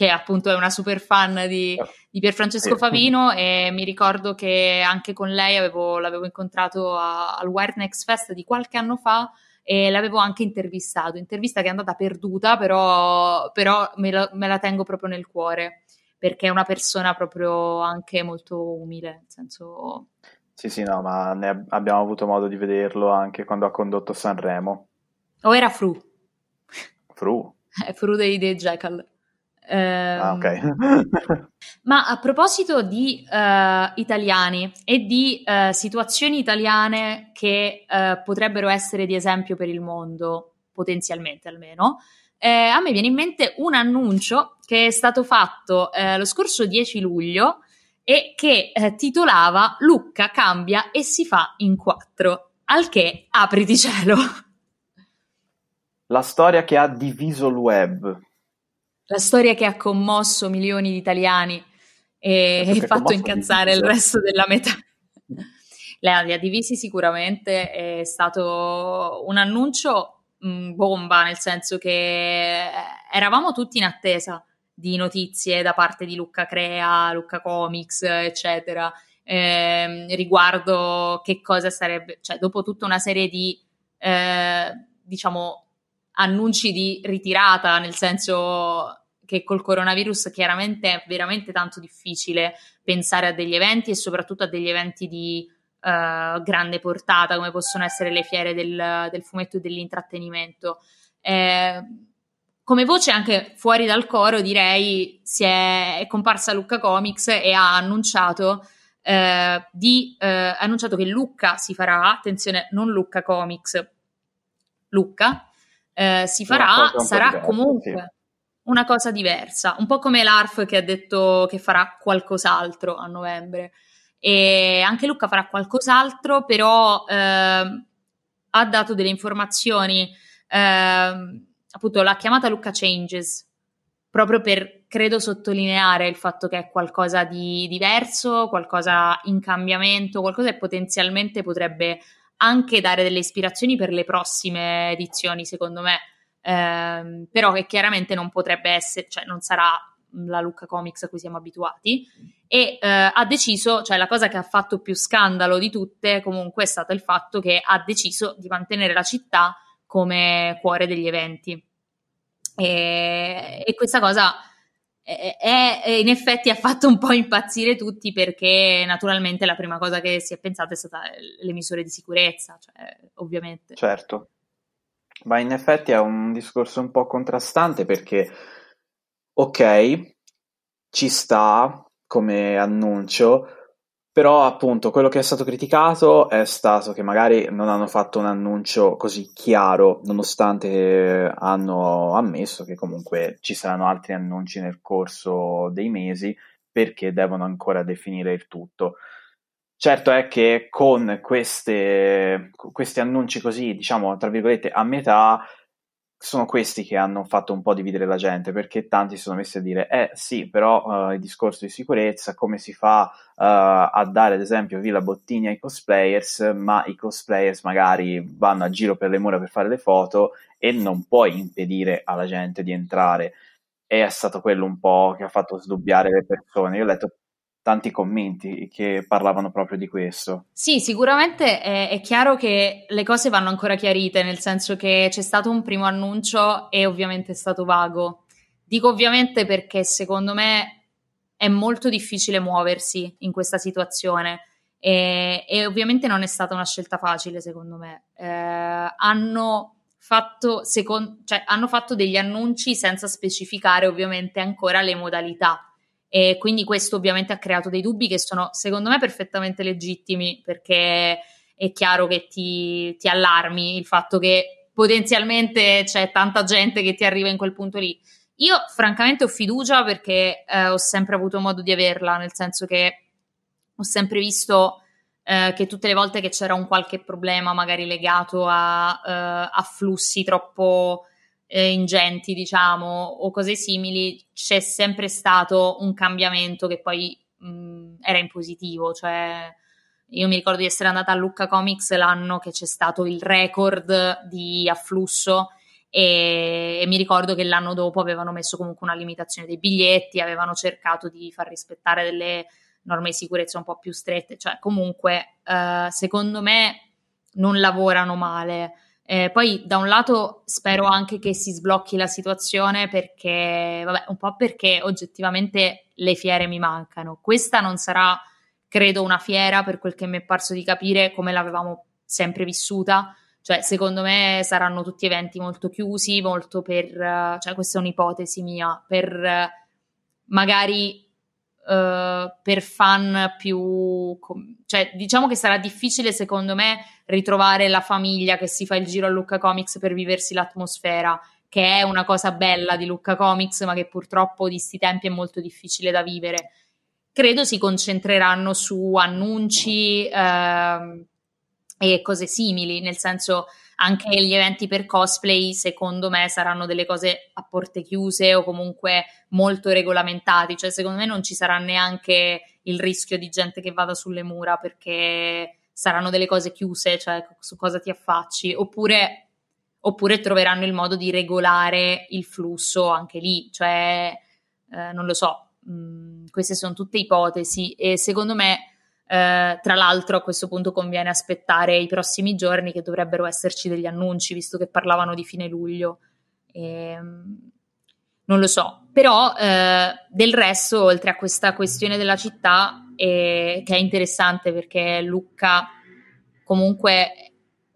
che appunto è una super fan di, di Pierfrancesco Favino e mi ricordo che anche con lei avevo, l'avevo incontrato a, al Wired Next Fest di qualche anno fa e l'avevo anche intervistato, intervista che è andata perduta però, però me, la, me la tengo proprio nel cuore perché è una persona proprio anche molto umile, nel senso... Sì, sì, no, ma ne abbiamo avuto modo di vederlo anche quando ha condotto Sanremo. O era Fru? Fru? È [laughs] Fru dei, dei Jackal. Eh, ah, ok. [laughs] ma a proposito di uh, italiani e di uh, situazioni italiane che uh, potrebbero essere di esempio per il mondo, potenzialmente almeno, eh, a me viene in mente un annuncio che è stato fatto lo scorso 10 luglio e che titolava Lucca cambia e si fa in quattro. Al che apriti cielo. La storia che ha diviso il web la storia che ha commosso milioni di italiani e, e fatto incazzare il resto della metà. La, li ha divisi sicuramente, è stato un annuncio mh, bomba, nel senso che eravamo tutti in attesa di notizie da parte di Lucca Crea, Lucca Comics, eccetera, eh, riguardo che cosa sarebbe, cioè dopo tutta una serie di, eh, diciamo, annunci di ritirata, nel senso che col coronavirus chiaramente è veramente tanto difficile pensare a degli eventi e soprattutto a degli eventi di uh, grande portata come possono essere le fiere del, del fumetto e dell'intrattenimento. Eh, come voce anche fuori dal coro direi si è, è comparsa Lucca Comics e ha annunciato, eh, di, eh, annunciato che Lucca si farà, attenzione non Lucca Comics, Lucca eh, si farà, sarà diverso, comunque... Sì una cosa diversa, un po' come l'ARF che ha detto che farà qualcos'altro a novembre. E anche Luca farà qualcos'altro, però eh, ha dato delle informazioni, eh, appunto l'ha chiamata Luca Changes, proprio per, credo, sottolineare il fatto che è qualcosa di diverso, qualcosa in cambiamento, qualcosa che potenzialmente potrebbe anche dare delle ispirazioni per le prossime edizioni, secondo me. Ehm, però che chiaramente non potrebbe essere, cioè non sarà la Lucca Comics a cui siamo abituati. E eh, ha deciso, cioè la cosa che ha fatto più scandalo di tutte comunque è stato il fatto che ha deciso di mantenere la città come cuore degli eventi. E, e questa cosa è, in effetti ha fatto un po' impazzire tutti perché naturalmente la prima cosa che si è pensata è stata le misure di sicurezza, cioè, ovviamente. Certo. Ma in effetti è un discorso un po' contrastante perché, ok, ci sta come annuncio, però appunto quello che è stato criticato è stato che magari non hanno fatto un annuncio così chiaro, nonostante hanno ammesso che comunque ci saranno altri annunci nel corso dei mesi perché devono ancora definire il tutto. Certo è che con queste, questi annunci così, diciamo, tra virgolette, a metà, sono questi che hanno fatto un po' dividere la gente, perché tanti si sono messi a dire, eh sì, però uh, il discorso di sicurezza, come si fa uh, a dare ad esempio Villa Bottini ai cosplayers, ma i cosplayers magari vanno a giro per le mura per fare le foto e non puoi impedire alla gente di entrare. E è stato quello un po' che ha fatto sdubbiare le persone. Io ho letto tanti commenti che parlavano proprio di questo. Sì, sicuramente è, è, chiaro che le cose vanno ancora chiarite, nel senso che c'è stato un primo annuncio e ovviamente è stato vago. Dico ovviamente perché secondo me è molto difficile muoversi in questa situazione e, e ovviamente non è stata una scelta facile secondo me. Eh, hanno fatto, second, cioè, hanno fatto degli annunci senza specificare ovviamente ancora le modalità e quindi questo ovviamente ha creato dei dubbi che sono secondo me perfettamente legittimi perché è chiaro che ti, ti allarmi il fatto che potenzialmente c'è tanta gente che ti arriva in quel punto lì. Io francamente ho fiducia perché eh, ho sempre avuto modo di averla, nel senso che ho sempre visto eh, che tutte le volte che c'era un qualche problema magari legato a, eh, a flussi troppo eh, ingenti, diciamo, o cose simili, c'è sempre stato un cambiamento che poi mh, era in positivo, cioè io mi ricordo di essere andata a Lucca Comics l'anno che c'è stato il record di afflusso e, e, mi ricordo che l'anno dopo avevano messo comunque una limitazione dei biglietti, avevano cercato di far rispettare delle norme di sicurezza un po' più strette, cioè comunque eh, secondo me non lavorano male. Eh, poi da un lato spero anche che si sblocchi la situazione perché, vabbè, un po' perché oggettivamente le fiere mi mancano. Questa non sarà, credo, una fiera per quel che mi è parso di capire come l'avevamo sempre vissuta. Cioè, secondo me saranno tutti eventi molto chiusi, molto per, cioè, questa è un'ipotesi mia, per magari uh, per fan più... cioè diciamo che sarà difficile secondo me ritrovare la famiglia che si fa il giro a Lucca Comics per viversi l'atmosfera, che è una cosa bella di Lucca Comics, ma che purtroppo di sti tempi è molto difficile da vivere. Credo si concentreranno su annunci uh, e cose simili, nel senso anche gli eventi per cosplay, secondo me, saranno delle cose a porte chiuse o comunque molto regolamentati. Cioè, secondo me non ci sarà neanche il rischio di gente che vada sulle mura perché saranno delle cose chiuse, cioè su cosa ti affacci. Oppure, oppure troveranno il modo di regolare il flusso anche lì. Cioè, eh, non lo so. Mm, queste sono tutte ipotesi e secondo me eh, tra l'altro a questo punto conviene aspettare i prossimi giorni che dovrebbero esserci degli annunci, visto che parlavano di fine luglio. E, ehm, non lo so, però eh, del resto, oltre a questa questione della città, eh, che è interessante perché Lucca comunque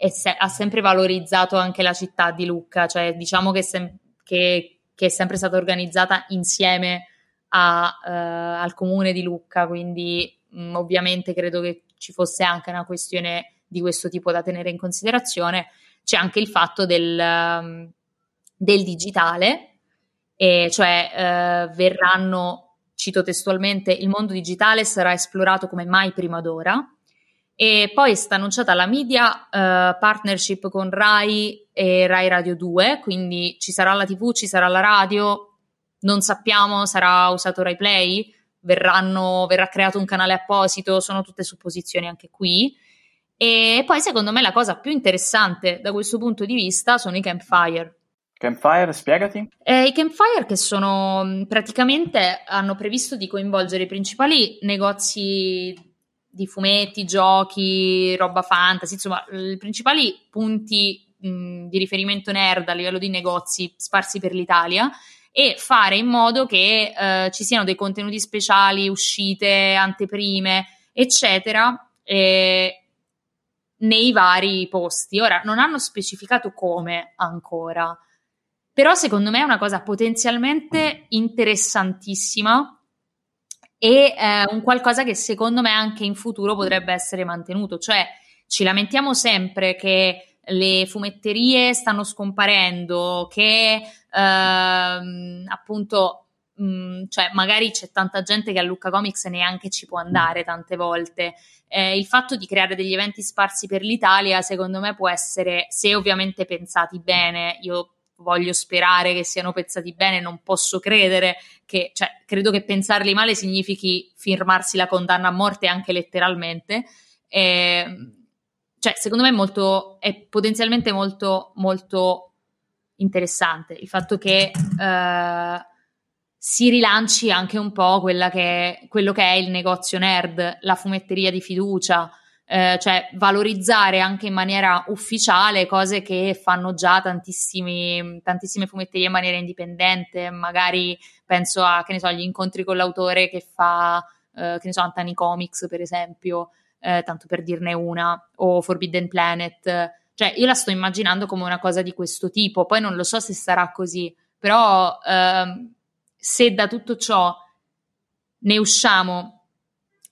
se- ha sempre valorizzato anche la città di Lucca, cioè diciamo che, sem- che, che è sempre stata organizzata insieme a, uh, al comune di Lucca, quindi mm, ovviamente credo che ci fosse anche una questione di questo tipo da tenere in considerazione. C'è anche il fatto del, um, del digitale, e cioè uh, verranno, cito testualmente, il mondo digitale sarà esplorato come mai prima d'ora. E poi è stata annunciata la media uh, partnership con Rai e Rai Radio 2, quindi ci sarà la TV, ci sarà la radio, non sappiamo, sarà usato Rai Play, verranno, verrà creato un canale apposito, sono tutte supposizioni anche qui. E poi secondo me la cosa più interessante da questo punto di vista sono i campfire. Campfire, spiegati. Eh, I campfire che sono praticamente hanno previsto di coinvolgere i principali negozi di fumetti, giochi, roba fantasy, insomma, i principali punti mh, di riferimento nerd a livello di negozi sparsi per l'Italia e fare in modo che eh, ci siano dei contenuti speciali, uscite, anteprime, eccetera, eh, nei vari posti. Ora, non hanno specificato come ancora, però secondo me è una cosa potenzialmente interessantissima e eh, un qualcosa che secondo me anche in futuro potrebbe essere mantenuto, cioè ci lamentiamo sempre che le fumetterie stanno scomparendo, che ehm, appunto mh, mm, cioè magari c'è tanta gente che a Lucca Comics neanche ci può andare tante volte. Eh, il fatto di creare degli eventi sparsi per l'Italia, secondo me, può essere, se ovviamente pensati bene, io voglio sperare che siano pensati bene, non posso credere che, cioè, credo che pensarli male significhi firmarsi la condanna a morte anche letteralmente. E, ehm, cioè, secondo me è molto, è potenzialmente molto, molto interessante il fatto che uh, si rilanci anche un po' che quello che è il negozio nerd, la fumetteria di fiducia, eh, cioè valorizzare anche in maniera ufficiale cose che fanno già tantissime fumetterie in maniera indipendente, magari penso a, so, agli incontri con l'autore che fa, eh, che ne so, Antani Comics per esempio, eh, tanto per dirne una, o Forbidden Planet, cioè io la sto immaginando come una cosa di questo tipo, poi non lo so se sarà così, però ehm, se da tutto ciò ne usciamo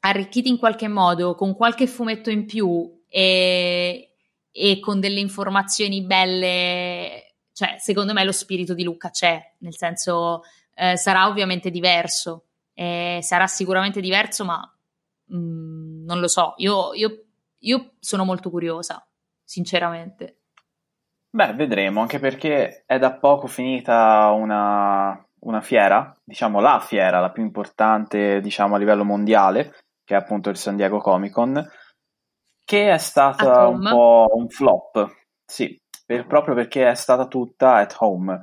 arricchiti in qualche modo, con qualche fumetto in più e, e con delle informazioni belle, cioè secondo me lo spirito di Luca c'è, nel senso eh, sarà ovviamente diverso, eh, sarà sicuramente diverso, ma mh, mm, non lo so, io, io, io sono molto curiosa, sinceramente. Beh, vedremo, anche perché è da poco finita una, una fiera, diciamo la fiera, la più importante, diciamo, a livello mondiale, che è appunto il San Diego Comic Con, che è stata un po' un flop, sì, per, proprio perché è stata tutta at home,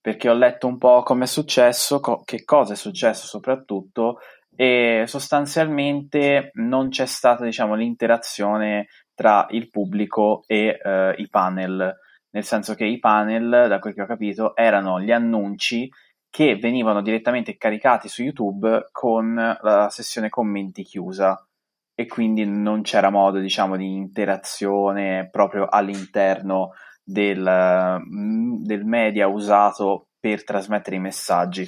perché ho letto un po' come è successo, co- che cosa è successo soprattutto, e sostanzialmente non c'è stata, diciamo, l'interazione tra il pubblico e uh, i panel, nel senso che i panel, da quel che ho capito, erano gli annunci che venivano direttamente caricati su YouTube con la sessione commenti chiusa e quindi non c'era modo, diciamo, di interazione proprio all'interno del, mm, del media usato per trasmettere i messaggi.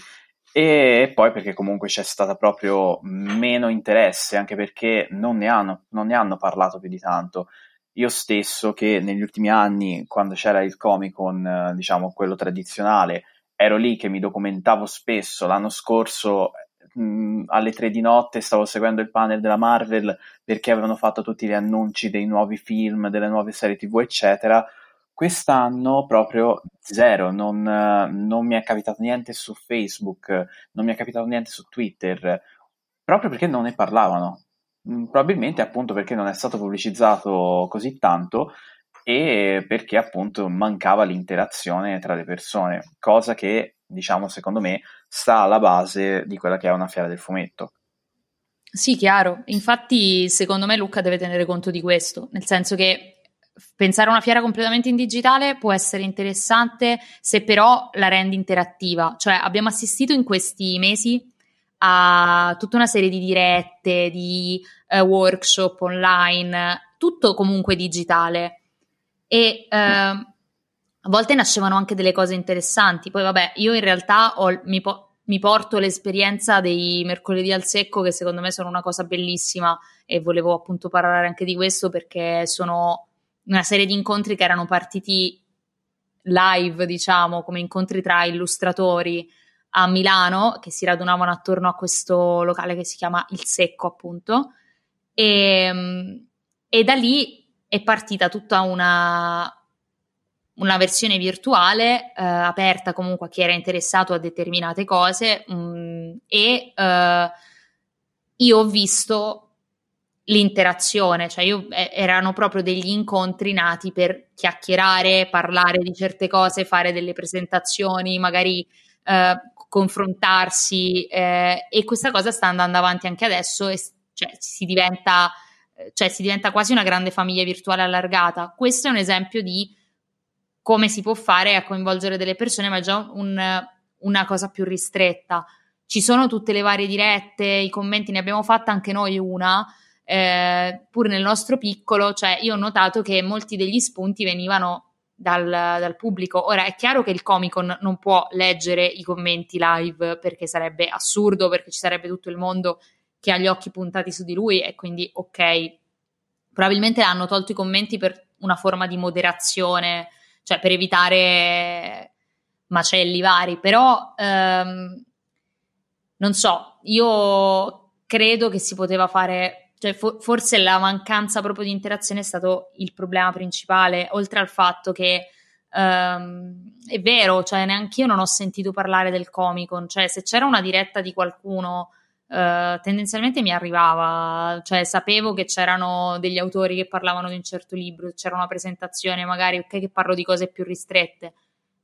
E poi perché comunque c'è stato proprio meno interesse, anche perché non ne hanno, non ne hanno parlato più di tanto io stesso che negli ultimi anni, quando c'era il Comic Con, diciamo quello tradizionale, ero lì che mi documentavo spesso. L'anno scorso mh, alle tre di notte stavo seguendo il panel della Marvel perché avevano fatto tutti gli annunci dei nuovi film, delle nuove serie TV, eccetera. Quest'anno proprio zero, non, non mi è capitato niente su Facebook, non mi è capitato niente su Twitter, proprio perché non ne parlavano. Probabilmente appunto perché non è stato pubblicizzato così tanto e perché appunto mancava l'interazione tra le persone, cosa che diciamo secondo me sta alla base di quella che è una fiera del fumetto. Sì, chiaro. Infatti, secondo me Luca deve tenere conto di questo, nel senso che pensare a una fiera completamente in digitale può essere interessante se però la rendi interattiva. Cioè, abbiamo assistito in questi mesi a tutta una serie di dirette, di uh, workshop online, tutto comunque digitale e eh, a volte nascevano anche delle cose interessanti. Poi vabbè, io in realtà ho, mi, po- mi, porto l'esperienza dei mercoledì al secco che secondo me sono una cosa bellissima e volevo appunto parlare anche di questo perché sono una serie di incontri che erano partiti live, diciamo, come incontri tra illustratori a Milano che si radunavano attorno a questo locale che si chiama Il Secco, appunto. E, e da lì è partita tutta una, una versione virtuale eh, aperta comunque a chi era interessato a determinate cose mh, mm, e eh, io ho visto l'interazione, cioè io, eh, erano proprio degli incontri nati per chiacchierare, parlare di certe cose, fare delle presentazioni, magari eh, confrontarsi eh, e questa cosa sta andando avanti anche adesso e cioè, si diventa cioè si diventa quasi una grande famiglia virtuale allargata. Questo è un esempio di come si può fare a coinvolgere delle persone, ma è già un, una cosa più ristretta. Ci sono tutte le varie dirette, i commenti, ne abbiamo fatta anche noi una, eh, pur nel nostro piccolo, cioè io ho notato che molti degli spunti venivano dal, dal, pubblico. Ora è chiaro che il Comic Con non può leggere i commenti live perché sarebbe assurdo, perché ci sarebbe tutto il mondo che ha gli occhi puntati su di lui e quindi ok, probabilmente hanno tolto i commenti per una forma di moderazione, cioè per evitare macelli vari, però ehm, non so, io credo che si poteva fare, cioè for- forse la mancanza proprio di interazione è stato il problema principale, oltre al fatto che Um, è vero, cioè neanche io non ho sentito parlare del Comic Con, cioè se c'era una diretta di qualcuno uh, tendenzialmente mi arrivava, cioè sapevo che c'erano degli autori che parlavano di un certo libro, c'era una presentazione magari, ok che parlo di cose più ristrette,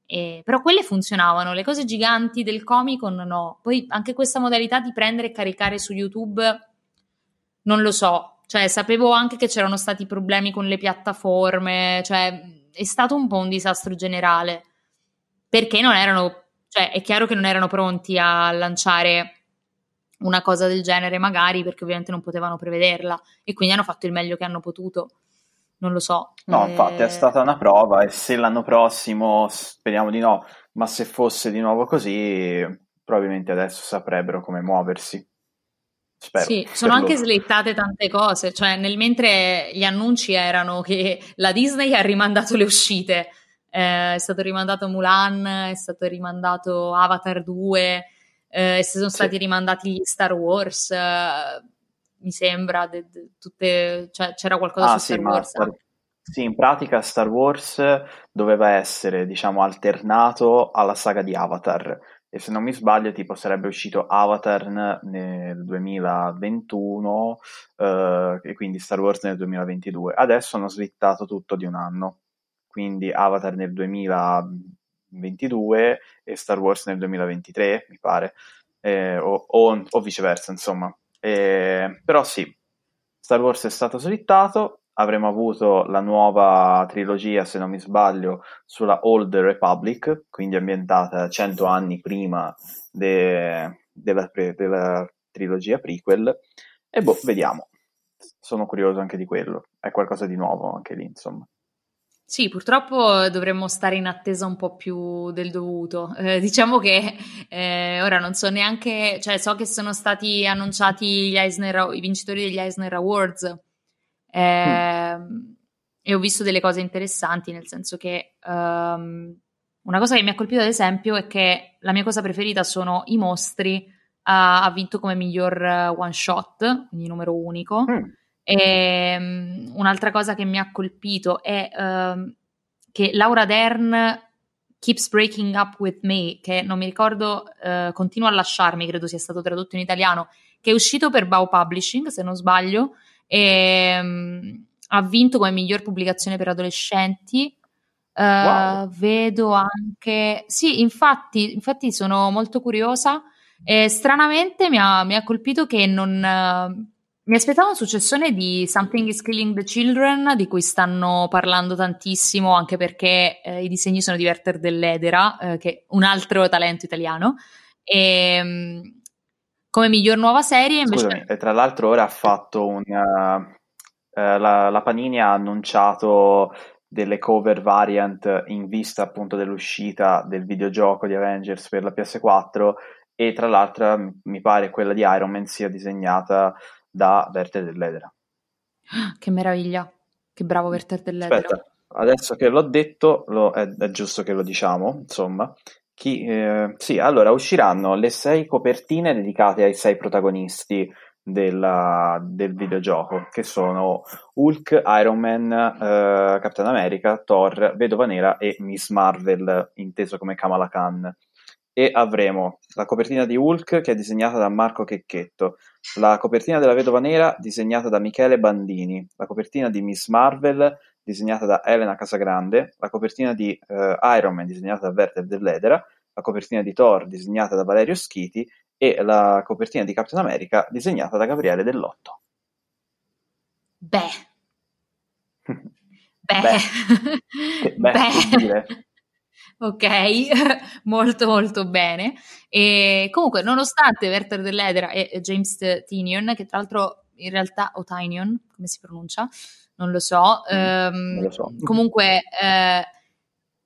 e, però quelle funzionavano, le cose giganti del Comic Con no, poi anche questa modalità di prendere e caricare su YouTube non lo so, cioè sapevo anche che c'erano stati problemi con le piattaforme, cioè è stato un po' un disastro generale, perché non erano, cioè è chiaro che non erano pronti a lanciare una cosa del genere magari perché ovviamente non potevano prevederla e quindi hanno fatto il meglio che hanno potuto. Non lo so. No, eh... infatti è stata una prova e se l'anno prossimo, speriamo di no, ma se fosse di nuovo così, probabilmente adesso saprebbero come muoversi. Spero, sì, sono anche loro. slettate tante cose, cioè nel mentre gli annunci erano che la Disney ha rimandato le uscite, eh, è stato rimandato Mulan, è stato rimandato Avatar 2, eh, sono stati sì. rimandati gli Star Wars, eh, mi sembra, de, de, tutte, cioè, c'era qualcosa ah, su Star Wars. Star, sì, in pratica Star Wars doveva essere, diciamo, alternato alla saga di Avatar e se non mi sbaglio tipo sarebbe uscito Avatar nel 2021 eh, e quindi Star Wars nel 2022 adesso hanno slittato tutto di un anno. Quindi Avatar nel 2022 e Star Wars nel 2023 mi pare. Eh, o, o, o, viceversa insomma. Eh, però sì Star Wars è stato slittato avremo avuto la nuova trilogia, se non mi sbaglio, sulla Old Republic, quindi ambientata cento anni prima de- della, pre- della, trilogia prequel. E boh, vediamo. Sono curioso anche di quello. È qualcosa di nuovo anche lì, insomma. Sì, purtroppo dovremmo stare in attesa un po' più del dovuto. [laughs] Eh, diciamo che eh, ora non so neanche, cioè so che sono stati annunciati Eisner, i vincitori degli Eisner Awards, eh, mm. E ho visto delle cose interessanti, nel senso che um, una cosa che mi ha colpito, ad esempio, è che la mia cosa preferita sono i mostri. Uh, ha vinto come miglior uh, one shot, quindi numero unico. Mm. E, um, un'altra cosa che mi ha colpito è uh, che Laura Dern Keeps Breaking Up With Me, che non mi ricordo, uh, continua a lasciarmi, credo sia stato tradotto in italiano, che è uscito per Bao Publishing, se non sbaglio, e, um, ha vinto come miglior pubblicazione per adolescenti. Uh, wow. Vedo anche, sì, infatti, infatti sono molto curiosa. E stranamente mi ha, mi ha colpito che non. Uh, mi aspettavo un successone di Something is Killing the Children, di cui stanno parlando tantissimo, anche perché eh, i disegni sono di Werther Dell'Edera, eh, che è un altro talento italiano. E, um, come miglior nuova serie invece... Scusami, e tra l'altro ora ha fatto un... Uh, uh, la, la Panini ha annunciato delle cover variant in vista appunto dell'uscita del videogioco di Avengers per la PS4 e tra l'altro mi pare quella di Iron Man sia disegnata da Werther dell'Edera. [gasps] Che meraviglia, che bravo Werther dell'Edera. Aspetta, adesso che l'ho detto lo, è, è, giusto che lo diciamo, insomma. Chi, eh, sì, allora usciranno le sei copertine dedicate ai sei protagonisti della, del videogioco, che sono Hulk, Iron Man, eh, Captain America, Thor, Vedova Nera e Miss Marvel, inteso come Kamala Khan. E avremo la copertina di Hulk che è disegnata da Marco Checchetto, la copertina della Vedova Nera disegnata da Michele Bandini, la copertina di Miss Marvel disegnata da Elena Casagrande, la copertina di uh, Iron Man disegnata da Werther Dell'Edera, la copertina di Thor disegnata da Valerio Schiti e la copertina di Captain America disegnata da Gabriele Dell'Otto. Beh. [laughs] Beh. Beh. Beh. Beh. [laughs] Ok, [laughs] molto molto bene. E comunque, nonostante Werther Dell'Edera e James Tinion, che tra l'altro in realtà, o Tinion, come si pronuncia? Non lo so. Mm, ehm, non lo so. Comunque, eh,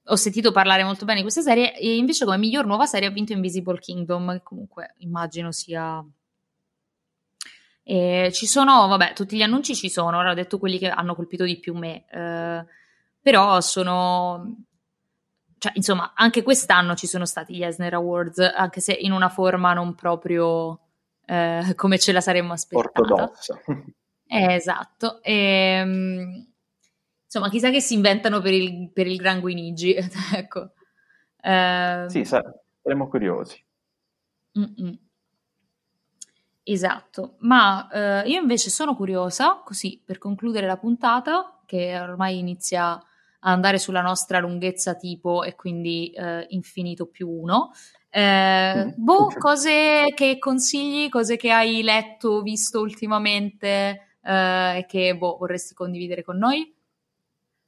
ho sentito parlare molto bene di questa serie e invece come miglior nuova serie ha vinto Invisible Kingdom, che comunque immagino sia... E ci sono, vabbè, tutti gli annunci ci sono, ora ho detto quelli che hanno colpito di più me, eh, però sono... Cioè, insomma, anche quest'anno ci sono stati gli Esner Awards, anche se in una forma non proprio eh, come ce la saremmo aspettata. Ortodossa. Eh, esatto. Ehm, insomma, chissà che si inventano per il, per il Gran Guinigi, [laughs] ecco. Eh, sì, saremo curiosi. Mm-mm. Esatto, ma eh, io invece sono curiosa, così per concludere la puntata, che ormai inizia a andare sulla nostra lunghezza tipo e quindi eh, infinito più uno. Eh, mm. boh, cose che consigli, cose che hai letto, visto ultimamente eh, e che boh, vorresti condividere con noi?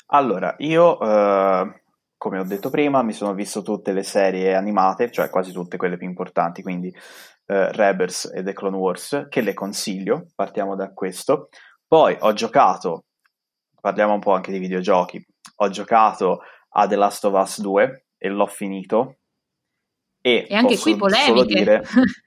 Allora, io eh, come ho detto prima, mi sono visto tutte le serie animate, cioè quasi tutte quelle più importanti, quindi eh, Rebels e The Clone Wars, che le consiglio, partiamo da questo. Poi ho giocato, parliamo un po' anche di videogiochi, ho giocato a The Last of Us 2 e l'ho finito. E, e anche qui polemiche. Dire, [laughs]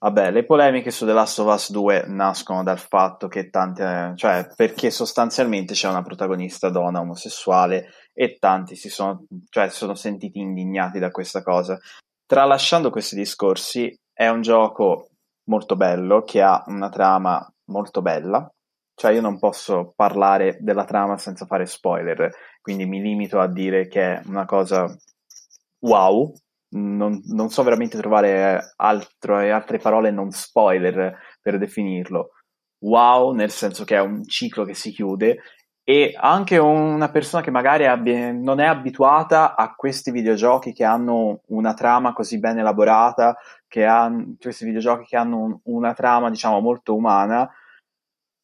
Vabbè, le polemiche su The Last of Us 2 nascono dal fatto che tante, cioè perché sostanzialmente c'è una protagonista donna omosessuale e tanti si sono, cioè, sono sentiti indignati da questa cosa. Tralasciando questi discorsi, è un gioco molto bello che ha una trama molto bella, cioè io non posso parlare della trama senza fare spoiler, quindi mi limito a dire che è una cosa wow, non, non so veramente trovare altro, altre parole non spoiler per definirlo. Wow, nel senso che è un ciclo che si chiude e anche una persona che magari abbia, non è abituata a questi videogiochi che hanno una trama così ben elaborata, che hanno questi videogiochi che hanno un, una trama diciamo molto umana,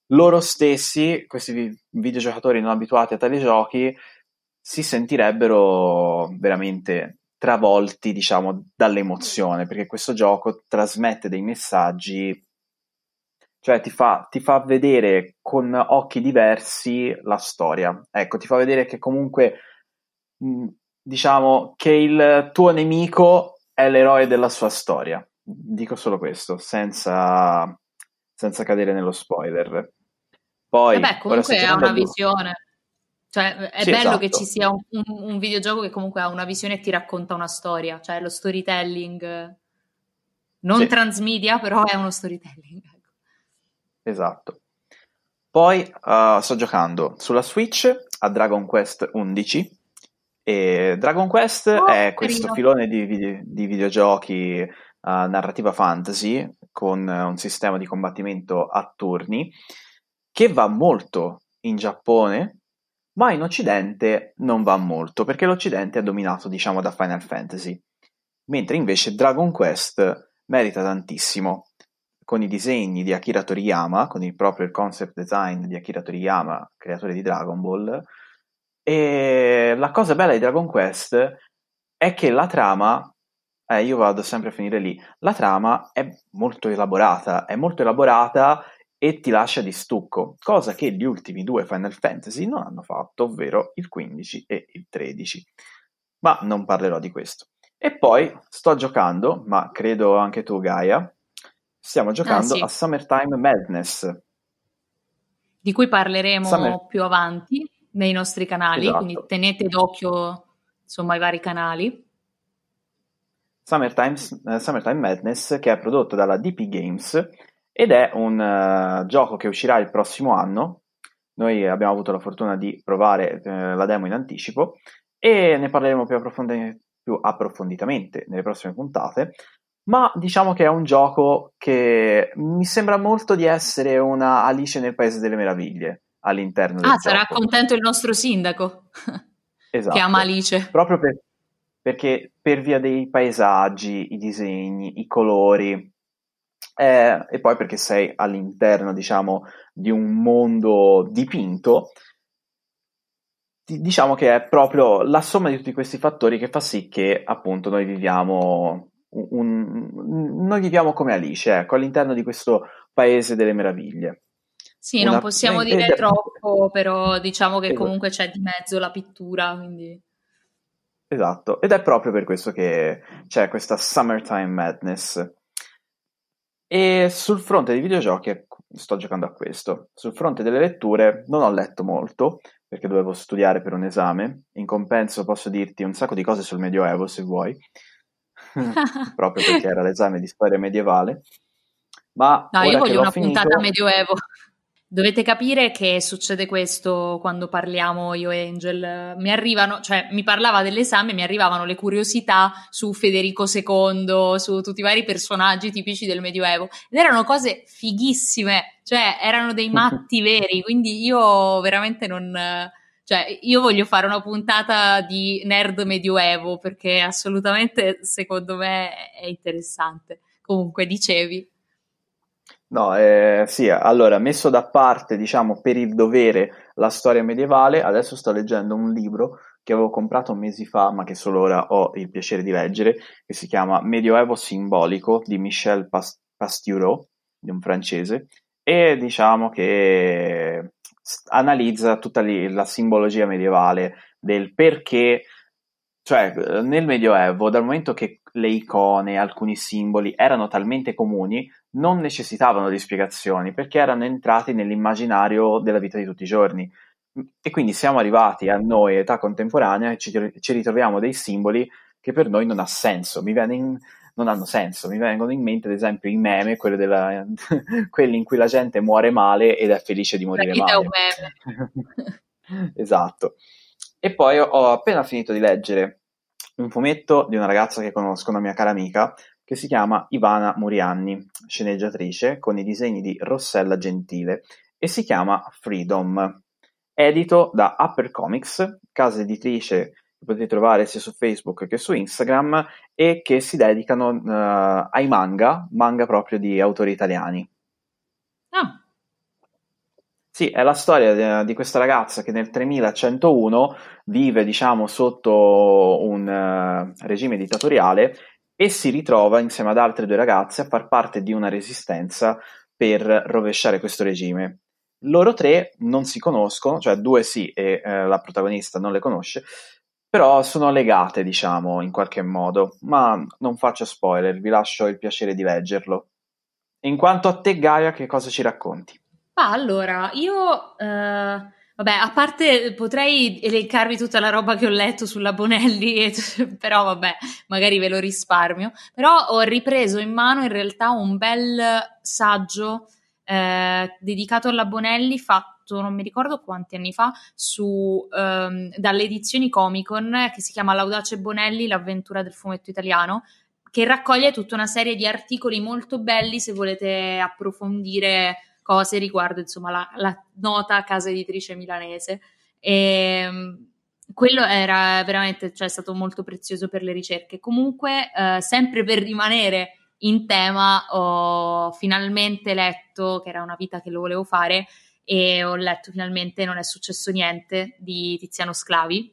loro stessi, questi videogiocatori non abituati a tali giochi, si sentirebbero veramente travolti, diciamo, dall'emozione, perché questo gioco trasmette dei messaggi, cioè ti fa, ti fa vedere con occhi diversi la storia. Ecco, ti fa vedere che comunque, diciamo, che il tuo nemico è l'eroe della sua storia. Dico solo questo, senza, senza cadere nello spoiler. Poi, Vabbè, comunque ha una visione. Cioè, è sì, bello esatto. che ci sia un, un, un, videogioco che comunque ha una visione e ti racconta una storia, cioè lo storytelling, non sì. transmedia, però è uno storytelling. [laughs] Ecco. Esatto. Poi uh, sto giocando sulla Switch a Dragon Quest 11 e Dragon Quest oh, è questo carino. filone di, video, di videogiochi uh, narrativa fantasy con uh, un sistema di combattimento a turni che va molto in Giappone ma in Occidente non va molto, perché l'Occidente è dominato, diciamo, da Final Fantasy, mentre invece Dragon Quest merita tantissimo, con i disegni di Akira Toriyama, con il proprio concept design di Akira Toriyama, creatore di Dragon Ball, e la cosa bella di Dragon Quest è che la trama, eh, io vado sempre a finire lì, la trama è molto elaborata, è molto elaborata e ti lascia di stucco, cosa che gli ultimi due Final Fantasy non hanno fatto, ovvero il 15 e il 13. Ma non parlerò di questo. E poi sto giocando, ma credo anche tu Gaia, stiamo giocando ah, sì. a Summertime Madness. Di cui parleremo Summer... più avanti nei nostri canali, esatto. quindi tenete d'occhio insomma i vari canali. Summertime, uh, Summertime Madness che è prodotto dalla DP Games ed è un uh, gioco che uscirà il prossimo anno. Noi abbiamo avuto la fortuna di provare uh, la demo in anticipo e ne parleremo più, approfondi- più approfonditamente nelle prossime puntate. Ma diciamo che è un gioco che mi sembra molto di essere una Alice nel Paese delle Meraviglie all'interno del ah, gioco. Ah, sarà contento il nostro sindaco esatto. [laughs] che ama Alice. Proprio per, perché per via dei paesaggi, i disegni, i colori, eh, e poi perché sei all'interno, diciamo, di un mondo dipinto, diciamo che è proprio la somma di tutti questi fattori che fa sì che appunto noi viviamo un, un, noi viviamo come Alice, ecco, all'interno di questo paese delle meraviglie. Sì, Una, non possiamo eh, dire eh, troppo, però diciamo che esatto. comunque c'è di mezzo la pittura, quindi... Esatto, ed è proprio per questo che c'è questa Summertime Madness. E sul fronte dei videogiochi sto giocando a questo. Sul fronte delle letture non ho letto molto perché dovevo studiare per un esame. In compenso posso dirti un sacco di cose sul Medioevo se vuoi, [laughs] proprio perché era l'esame di storia medievale. Ma no, io voglio una finito... puntata Medioevo. Dovete capire che succede questo quando parliamo io e Angel. Mi arrivano, cioè mi parlava dell'esame, mi arrivavano le curiosità su Federico II, su tutti i vari personaggi tipici del Medioevo. Ed erano cose fighissime, cioè erano dei [laughs] matti veri, quindi io veramente non... Cioè, io voglio fare una puntata di nerd medioevo perché assolutamente, secondo me, è interessante. Comunque, dicevi. No, eh, sì, allora, messo da parte, diciamo, per il dovere la storia medievale, adesso sto leggendo un libro che avevo comprato mesi fa, ma che solo ora ho il piacere di leggere, che si chiama Medioevo simbolico di Michel Pas- Pastoureau, di un francese, e diciamo che analizza tutta la simbologia medievale del perché, cioè nel Medioevo, dal momento che le icone, alcuni simboli erano talmente comuni, non necessitavano di spiegazioni perché erano entrati nell'immaginario della vita di tutti i giorni. E quindi siamo arrivati a noi, età contemporanea, e ci, ci ritroviamo dei simboli che per noi non ha senso, in, non hanno senso. Mi vengono in mente, ad esempio, i meme, quelli, della, [laughs] quelli in cui la gente muore male ed è felice di morire male. È un meme. [laughs] esatto. E poi ho appena finito di leggere un fumetto di una ragazza che conosco, una mia cara amica, che si chiama Ivana Murianni, sceneggiatrice, con i disegni di Rossella Gentile, e si chiama Freedom, edito da Upper Comics, casa editrice che potete trovare sia su Facebook che su Instagram, e che si dedicano uh, ai manga, manga proprio di autori italiani. Ah. Sì, è la storia di, di questa ragazza che nel 3101 vive, diciamo, sotto un uh, regime dittatoriale e si ritrova insieme ad altre due ragazze a far parte di una resistenza per rovesciare questo regime. Loro tre non si conoscono, cioè due sì e eh, la protagonista non le conosce, però sono legate, diciamo, in qualche modo, ma non faccio spoiler, vi lascio il piacere di leggerlo. In quanto a te, Gaia, che cosa ci racconti? Ah, allora, io eh, Vabbè, a parte potrei elencarvi tutta la roba che ho letto sulla Bonelli, [laughs] però vabbè, magari ve lo risparmio. Però ho ripreso in mano in realtà un bel saggio eh, dedicato alla Bonelli fatto non mi ricordo quanti anni fa su, ehm, dalle edizioni Comicon che si chiama L'audace Bonelli, l'avventura del fumetto italiano che raccoglie tutta una serie di articoli molto belli se volete approfondire cose riguardo insomma la, la nota casa editrice milanese. E, ehm, quello era veramente cioè, stato molto prezioso per le ricerche. Comunque, eh, sempre per rimanere in tema, ho finalmente letto, che era una vita che lo volevo fare, e ho letto finalmente Non è successo niente di Tiziano Sclavi,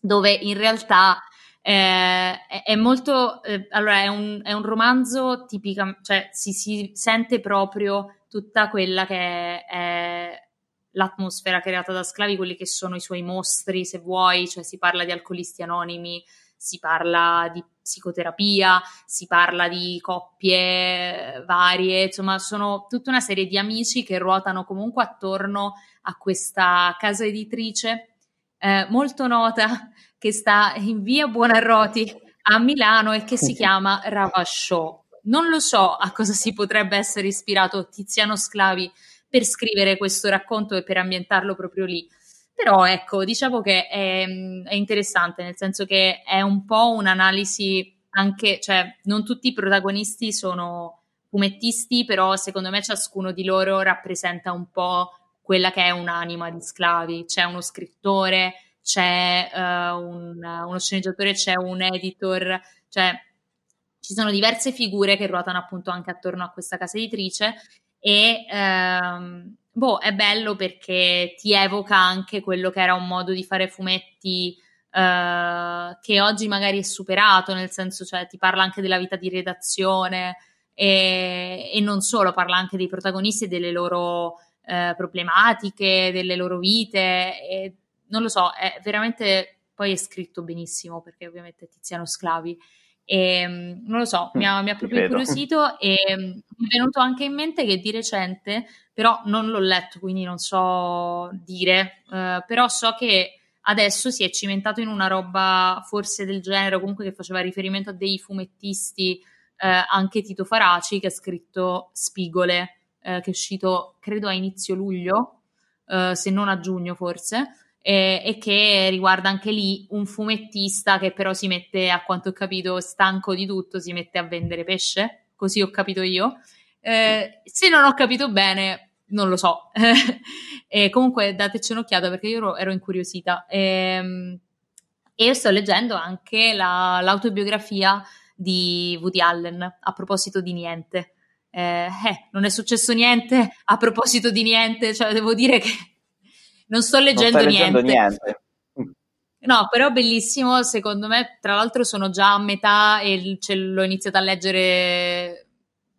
dove in realtà eh, è, è, molto, eh, allora è un, è un romanzo tipico, cioè si, si sente proprio tutta quella che è l'atmosfera creata da sclavi, quelli che sono i suoi mostri, se vuoi, cioè si parla di alcolisti anonimi, si parla di psicoterapia, si parla di coppie varie, insomma, sono tutta una serie di amici che ruotano comunque attorno a questa casa editrice eh, molto nota che sta in via Buonarroti a Milano e che si chiama Ravasciò non lo so a cosa si potrebbe essere ispirato Tiziano Sclavi per scrivere questo racconto e per ambientarlo proprio lì. Però ecco, diciamo che è, è interessante, nel senso che è un po' un'analisi anche, cioè non tutti i protagonisti sono fumettisti, però secondo me ciascuno di loro rappresenta un po' quella che è un'anima di sclavi. C'è uno scrittore, c'è uh, un, uno sceneggiatore, c'è un editor, cioè ci sono diverse figure che ruotano appunto anche attorno a questa casa editrice e ehm, boh, è bello perché ti evoca anche quello che era un modo di fare fumetti eh, che oggi magari è superato, nel senso cioè ti parla anche della vita di redazione e, e non solo, parla anche dei protagonisti e delle loro eh, problematiche, delle loro vite e non lo so, è veramente poi è scritto benissimo perché ovviamente Tiziano Sclavi. E, ehm, non lo so, mi ha, mi ha proprio incuriosito e mm, mi è venuto anche in mente che di recente, però non l'ho letto, quindi non so dire, eh, però so che adesso si è cimentato in una roba forse del genere, comunque che faceva riferimento a dei fumettisti, eh, anche Tito Faraci che ha scritto Spigole, eh, che è uscito credo a inizio luglio, eh, se non a giugno forse, e, e, che riguarda anche lì un fumettista che però si mette, a quanto ho capito, stanco di tutto, si mette a vendere pesce, così ho capito io. Eh, se non ho capito bene, non lo so. [laughs] e comunque dateci un'occhiata perché io ero, ero incuriosita. E, ehm, e sto leggendo anche la, l'autobiografia di Woody Allen a proposito di niente. Eh, eh, non è successo niente a proposito di niente, cioè devo dire che non sto leggendo, non leggendo niente. niente. No, però bellissimo, secondo me, tra l'altro sono già a metà e ce l'ho iniziato a leggere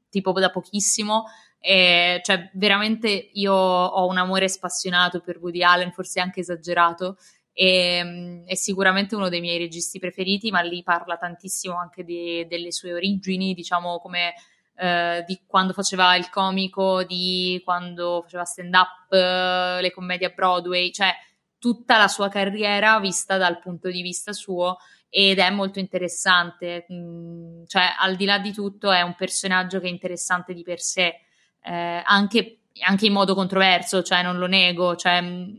tipo da pochissimo. E, cioè, veramente io ho un amore spassionato per Woody Allen, forse anche esagerato, e, è sicuramente uno dei miei registi preferiti, ma lì parla tantissimo anche di, delle sue origini, diciamo come eh, di quando faceva il comico, di quando faceva stand up, eh, le commedie a Broadway, cioè tutta la sua carriera vista dal punto di vista suo ed è molto interessante, mm, cioè al di là di tutto è un personaggio che è interessante di per sé, eh, anche, anche, in modo controverso, cioè non lo nego, cioè, mm,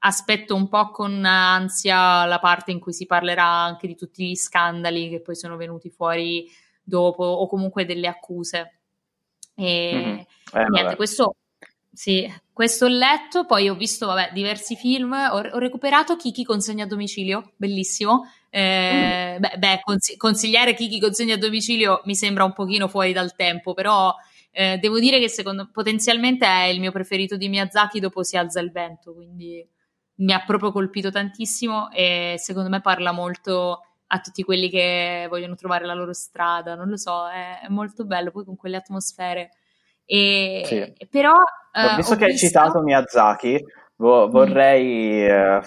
aspetto un po' con ansia la parte in cui si parlerà anche di tutti gli scandali che poi sono venuti fuori dopo o comunque delle accuse. E mm-hmm. eh, niente, questo sì, questo ho letto, poi ho visto vabbè, diversi film, ho, ho recuperato Kiki consegna a domicilio, bellissimo. Eh, mm. beh, beh cons- consigliare Kiki consegna a domicilio mi sembra un pochino fuori dal tempo, però eh, devo dire che secondo potenzialmente è il mio preferito di Miyazaki dopo Si alza il vento, quindi mi ha proprio colpito tantissimo e secondo me parla molto a tutti quelli che vogliono trovare la loro strada, non lo so, è, è molto bello, poi con quelle atmosfere. E, sì. Però, eh, visto che visto... hai citato Miyazaki, vo- mm. vorrei eh,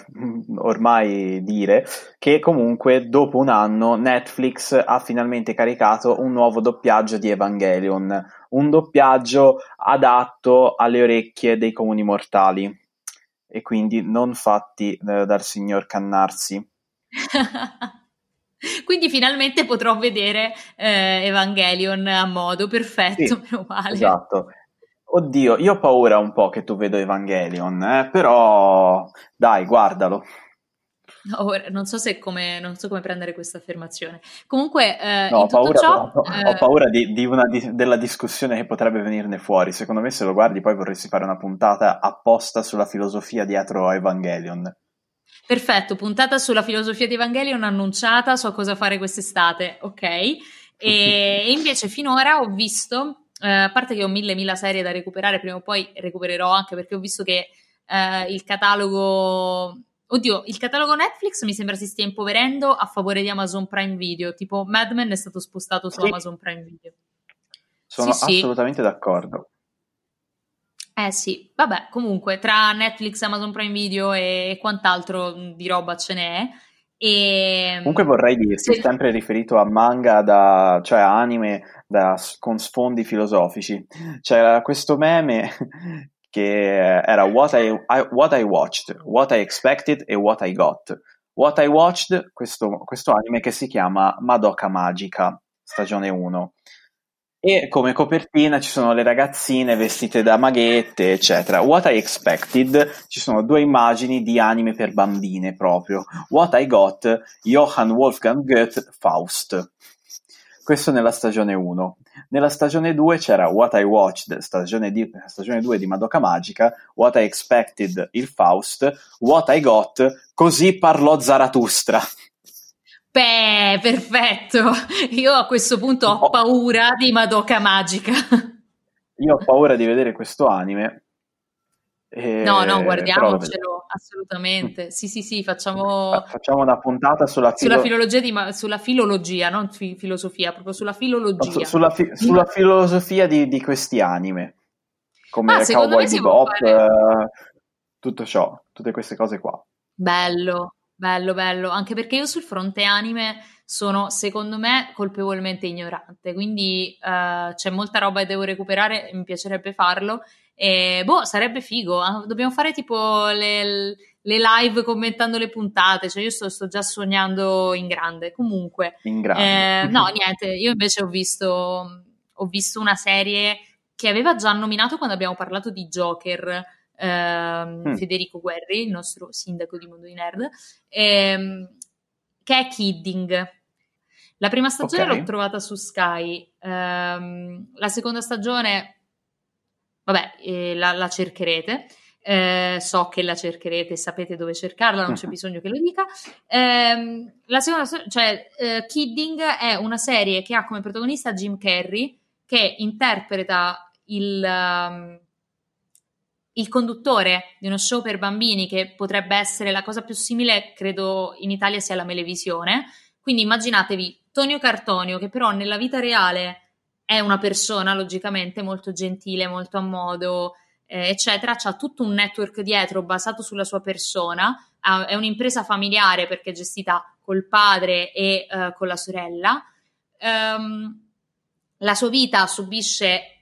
ormai dire che comunque dopo un anno Netflix ha finalmente caricato un nuovo doppiaggio di Evangelion, un doppiaggio adatto alle orecchie dei comuni mortali e quindi non fatti eh, dal signor Cannarsi. [laughs] Quindi finalmente potrò vedere eh, Evangelion a modo perfetto, sì, meno male. Esatto. Oddio, io ho paura un po' che tu vedo Evangelion, eh, però dai, guardalo. Ora, non, so come, non so come prendere questa affermazione. Comunque, eh, no, ho paura, ciò, ho, eh... ho paura di, di una, di, della discussione che potrebbe venirne fuori. Secondo me, se lo guardi, poi vorresti fare una puntata apposta sulla filosofia dietro a Evangelion. Perfetto, puntata sulla filosofia di Evangelion annunciata, so cosa fare quest'estate, ok? E, invece finora ho visto, eh, a parte che ho mille mila serie da recuperare, prima o poi recupererò anche perché ho visto che eh, il catalogo Oddio, il catalogo Netflix mi sembra si stia impoverendo a favore di Amazon Prime Video, tipo Mad Men è stato spostato su sì. Amazon Prime Video. Sono sì, assolutamente sì. d'accordo. Eh sì, vabbè, comunque tra Netflix, Amazon Prime Video e quant'altro di roba ce n'è. E... Comunque vorrei dirti, sì. sempre riferito a manga, da, cioè anime da, con sfondi filosofici. C'era questo meme [laughs] che era what I, I, what I watched, what I expected e what I got. What I watched, questo, questo anime che si chiama Madoka Magica, stagione 1 e come copertina ci sono le ragazzine vestite da maghette, eccetera. What I Expected, ci sono due immagini di anime per bambine proprio. What I Got, Johann Wolfgang Goethe, Faust. Questo nella stagione 1. Nella stagione 2 c'era What I Watched, stagione, di, stagione 2 di Madoka Magica, What I Expected, il Faust, What I Got, così parlò Zarathustra. Beh, perfetto. Io a questo punto ho paura di Madoka Magica. Io ho paura di vedere questo anime. E... No, no, guardiamocelo, assolutamente. Sì, sì, sì, facciamo... Facciamo una puntata sulla, filo... sulla filologia, di... sulla filologia, non fi- filosofia, proprio sulla filologia. Su, sulla, fi- sulla, filosofia di, di, questi anime, come ah, Cowboy Bebop, fare... eh, tutto ciò, tutte queste cose qua. Bello, Bello, bello, anche perché io sul fronte anime sono, secondo me, colpevolmente ignorante, quindi uh, c'è molta roba che devo recuperare mi piacerebbe farlo. E boh, sarebbe figo. Eh? Dobbiamo fare tipo le, le, live commentando le puntate, cioè io sto, sto già sognando in grande. Comunque, in grande. Eh, no, [laughs] niente, io invece ho visto, ho visto una serie che aveva già nominato quando abbiamo parlato di Joker, ehm, mm. Federico Guerri, il nostro sindaco di Mondo di Nerd, ehm, che è Kidding. La prima stagione okay. l'ho trovata su Sky, ehm, la seconda stagione, vabbè, eh, la, la, cercherete. Eh, so che la cercherete, sapete dove cercarla, non c'è bisogno che lo dica. Eh, la seconda, cioè, eh, Kidding è una serie che ha come protagonista Jim Carrey, che interpreta il, um, il conduttore di uno show per bambini che potrebbe essere la cosa più simile, credo in Italia sia la Melevisione. Quindi immaginatevi Tonio Cartonio, che però nella vita reale è una persona logicamente molto gentile, molto a modo, eh, eccetera, ha tutto un network dietro basato sulla sua persona, ha, è un'impresa familiare perché è gestita col padre e eh, con la sorella. Um, la sua vita subisce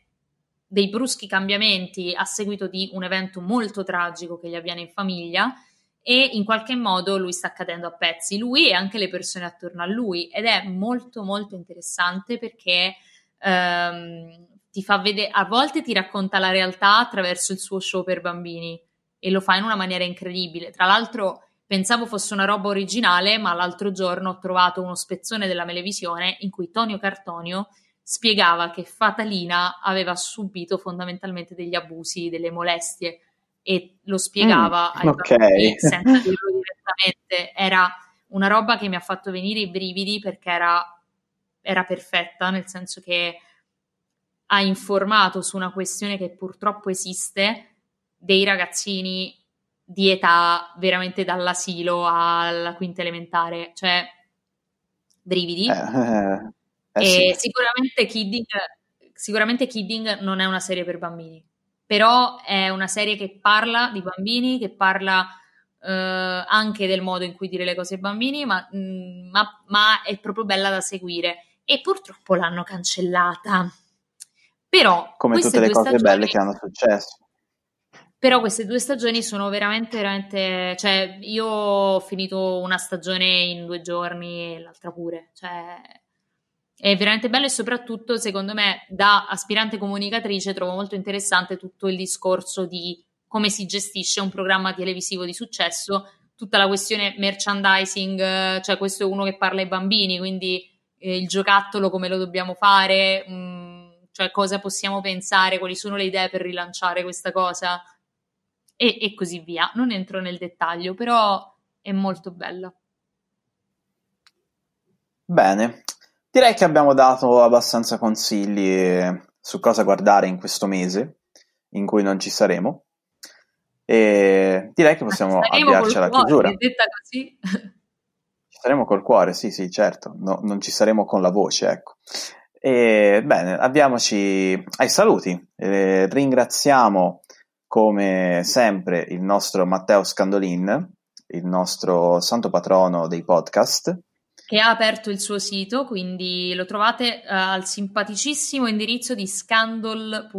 dei bruschi cambiamenti a seguito di un evento molto tragico che gli avviene in famiglia e in qualche modo lui sta cadendo a pezzi, lui e anche le persone attorno a lui ed è molto molto interessante perché ehm, ti fa vedere, a volte ti racconta la realtà attraverso il suo show per bambini e lo fa in una maniera incredibile. Tra l'altro pensavo fosse una roba originale, ma l'altro giorno ho trovato uno spezzone della Melevisione in cui Tonio Cartonio spiegava che Fatalina aveva subito fondamentalmente degli abusi, delle molestie e lo spiegava mm, ai okay. bambini [laughs] senza dirlo direttamente. Era una roba che mi ha fatto venire i brividi perché era, era perfetta, nel senso che ha informato su una questione che purtroppo esiste dei ragazzini di età veramente dall'asilo alla quinta elementare, cioè brividi. Eh, eh, sì. sicuramente, Kidding, sicuramente Kidding non è una serie per bambini, però è una serie che parla di bambini, che parla eh, anche del modo in cui dire le cose ai bambini, ma, mh, mm, ma, ma è proprio bella da seguire. E purtroppo l'hanno cancellata. Però come tutte le cose stagioni, belle che hanno successo. Però queste due stagioni sono veramente, veramente. Cioè, io ho finito una stagione in due giorni e l'altra pure. Cioè, è veramente bello e soprattutto, secondo me, da aspirante comunicatrice trovo molto interessante tutto il discorso di come si gestisce un programma televisivo di successo, tutta la questione merchandising, cioè questo è uno che parla ai bambini, quindi eh, il giocattolo come lo dobbiamo fare. Mh, mm, cioè cosa possiamo pensare, quali sono le idee per rilanciare questa cosa e, e così via. Non entro nel dettaglio, però è molto bella. Bene, direi che abbiamo dato abbastanza consigli su cosa guardare in questo mese in cui non ci saremo. E direi che possiamo avviarci alla chiusura. Detta così. [laughs] Ci saremo col cuore, sì, sì, certo. No, non ci saremo con la voce, ecco. E, bene, avviamoci ai saluti. Eh, ringraziamo come sempre il nostro Matteo Scandolin, il nostro santo patrono dei podcast. Che ha aperto il suo sito, quindi lo trovate uh, al simpaticissimo indirizzo di scandal.in.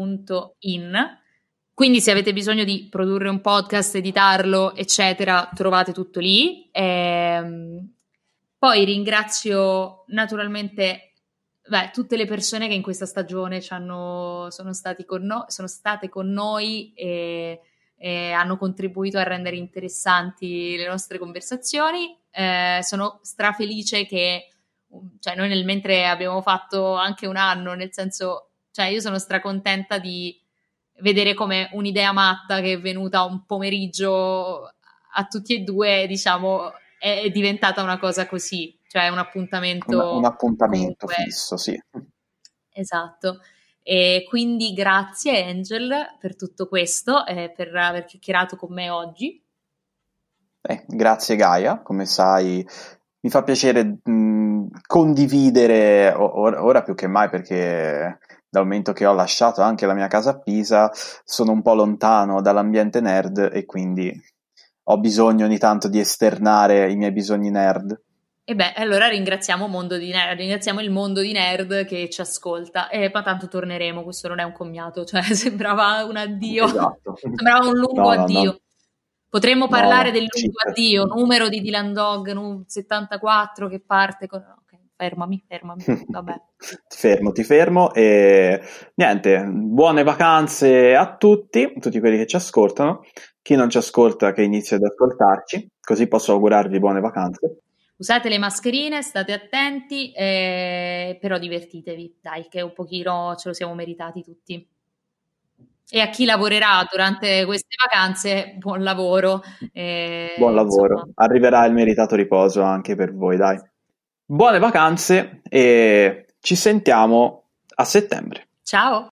Quindi se avete bisogno di produrre un podcast, editarlo, eccetera, trovate tutto lì. E, ehm, poi ringrazio naturalmente beh, tutte le persone che in questa stagione sono, con no, sono state con noi e, e, hanno contribuito a rendere interessanti le nostre conversazioni. Eh, sono strafelice che cioè, noi nel mentre abbiamo fatto anche un anno, nel senso, cioè io sono stracontenta di vedere come un'idea matta che è venuta un pomeriggio a tutti e due, diciamo, è diventata una cosa così cioè un appuntamento. Un, un appuntamento comunque. fisso, sì. Esatto. E quindi grazie Angel per tutto questo e per aver chiacchierato con me oggi. Eh, grazie Gaia, come sai mi fa piacere mh, condividere ora, ora più che mai perché dal momento che ho lasciato anche la mia casa a Pisa sono un po' lontano dall'ambiente nerd e quindi ho bisogno ogni tanto di esternare i miei bisogni nerd. E beh, allora ringraziamo, mondo di nerd, ringraziamo il mondo di nerd che ci ascolta. E ma tanto torneremo, questo non è un commiato, [laughs] cioè sembrava un addio, esatto. sembrava un lungo no, addio. No. Potremmo parlare del lungo addio, numero di Dylan Dog 74 che parte con... Fermami, fermami, [laughs] vabbè. ti fermo, ti fermo e niente, buone vacanze a tutti, tutti quelli che ci ascoltano, chi non ci ascolta che inizi ad ascoltarci, così posso augurarvi buone vacanze. Usate le mascherine, state attenti, eh, però divertitevi, dai, che un pochino ce lo siamo meritati tutti. E a chi lavorerà durante queste vacanze, buon lavoro. Eh, buon lavoro, insomma. arriverà il meritato riposo anche per voi, dai. Buone vacanze e ci sentiamo a settembre. Ciao!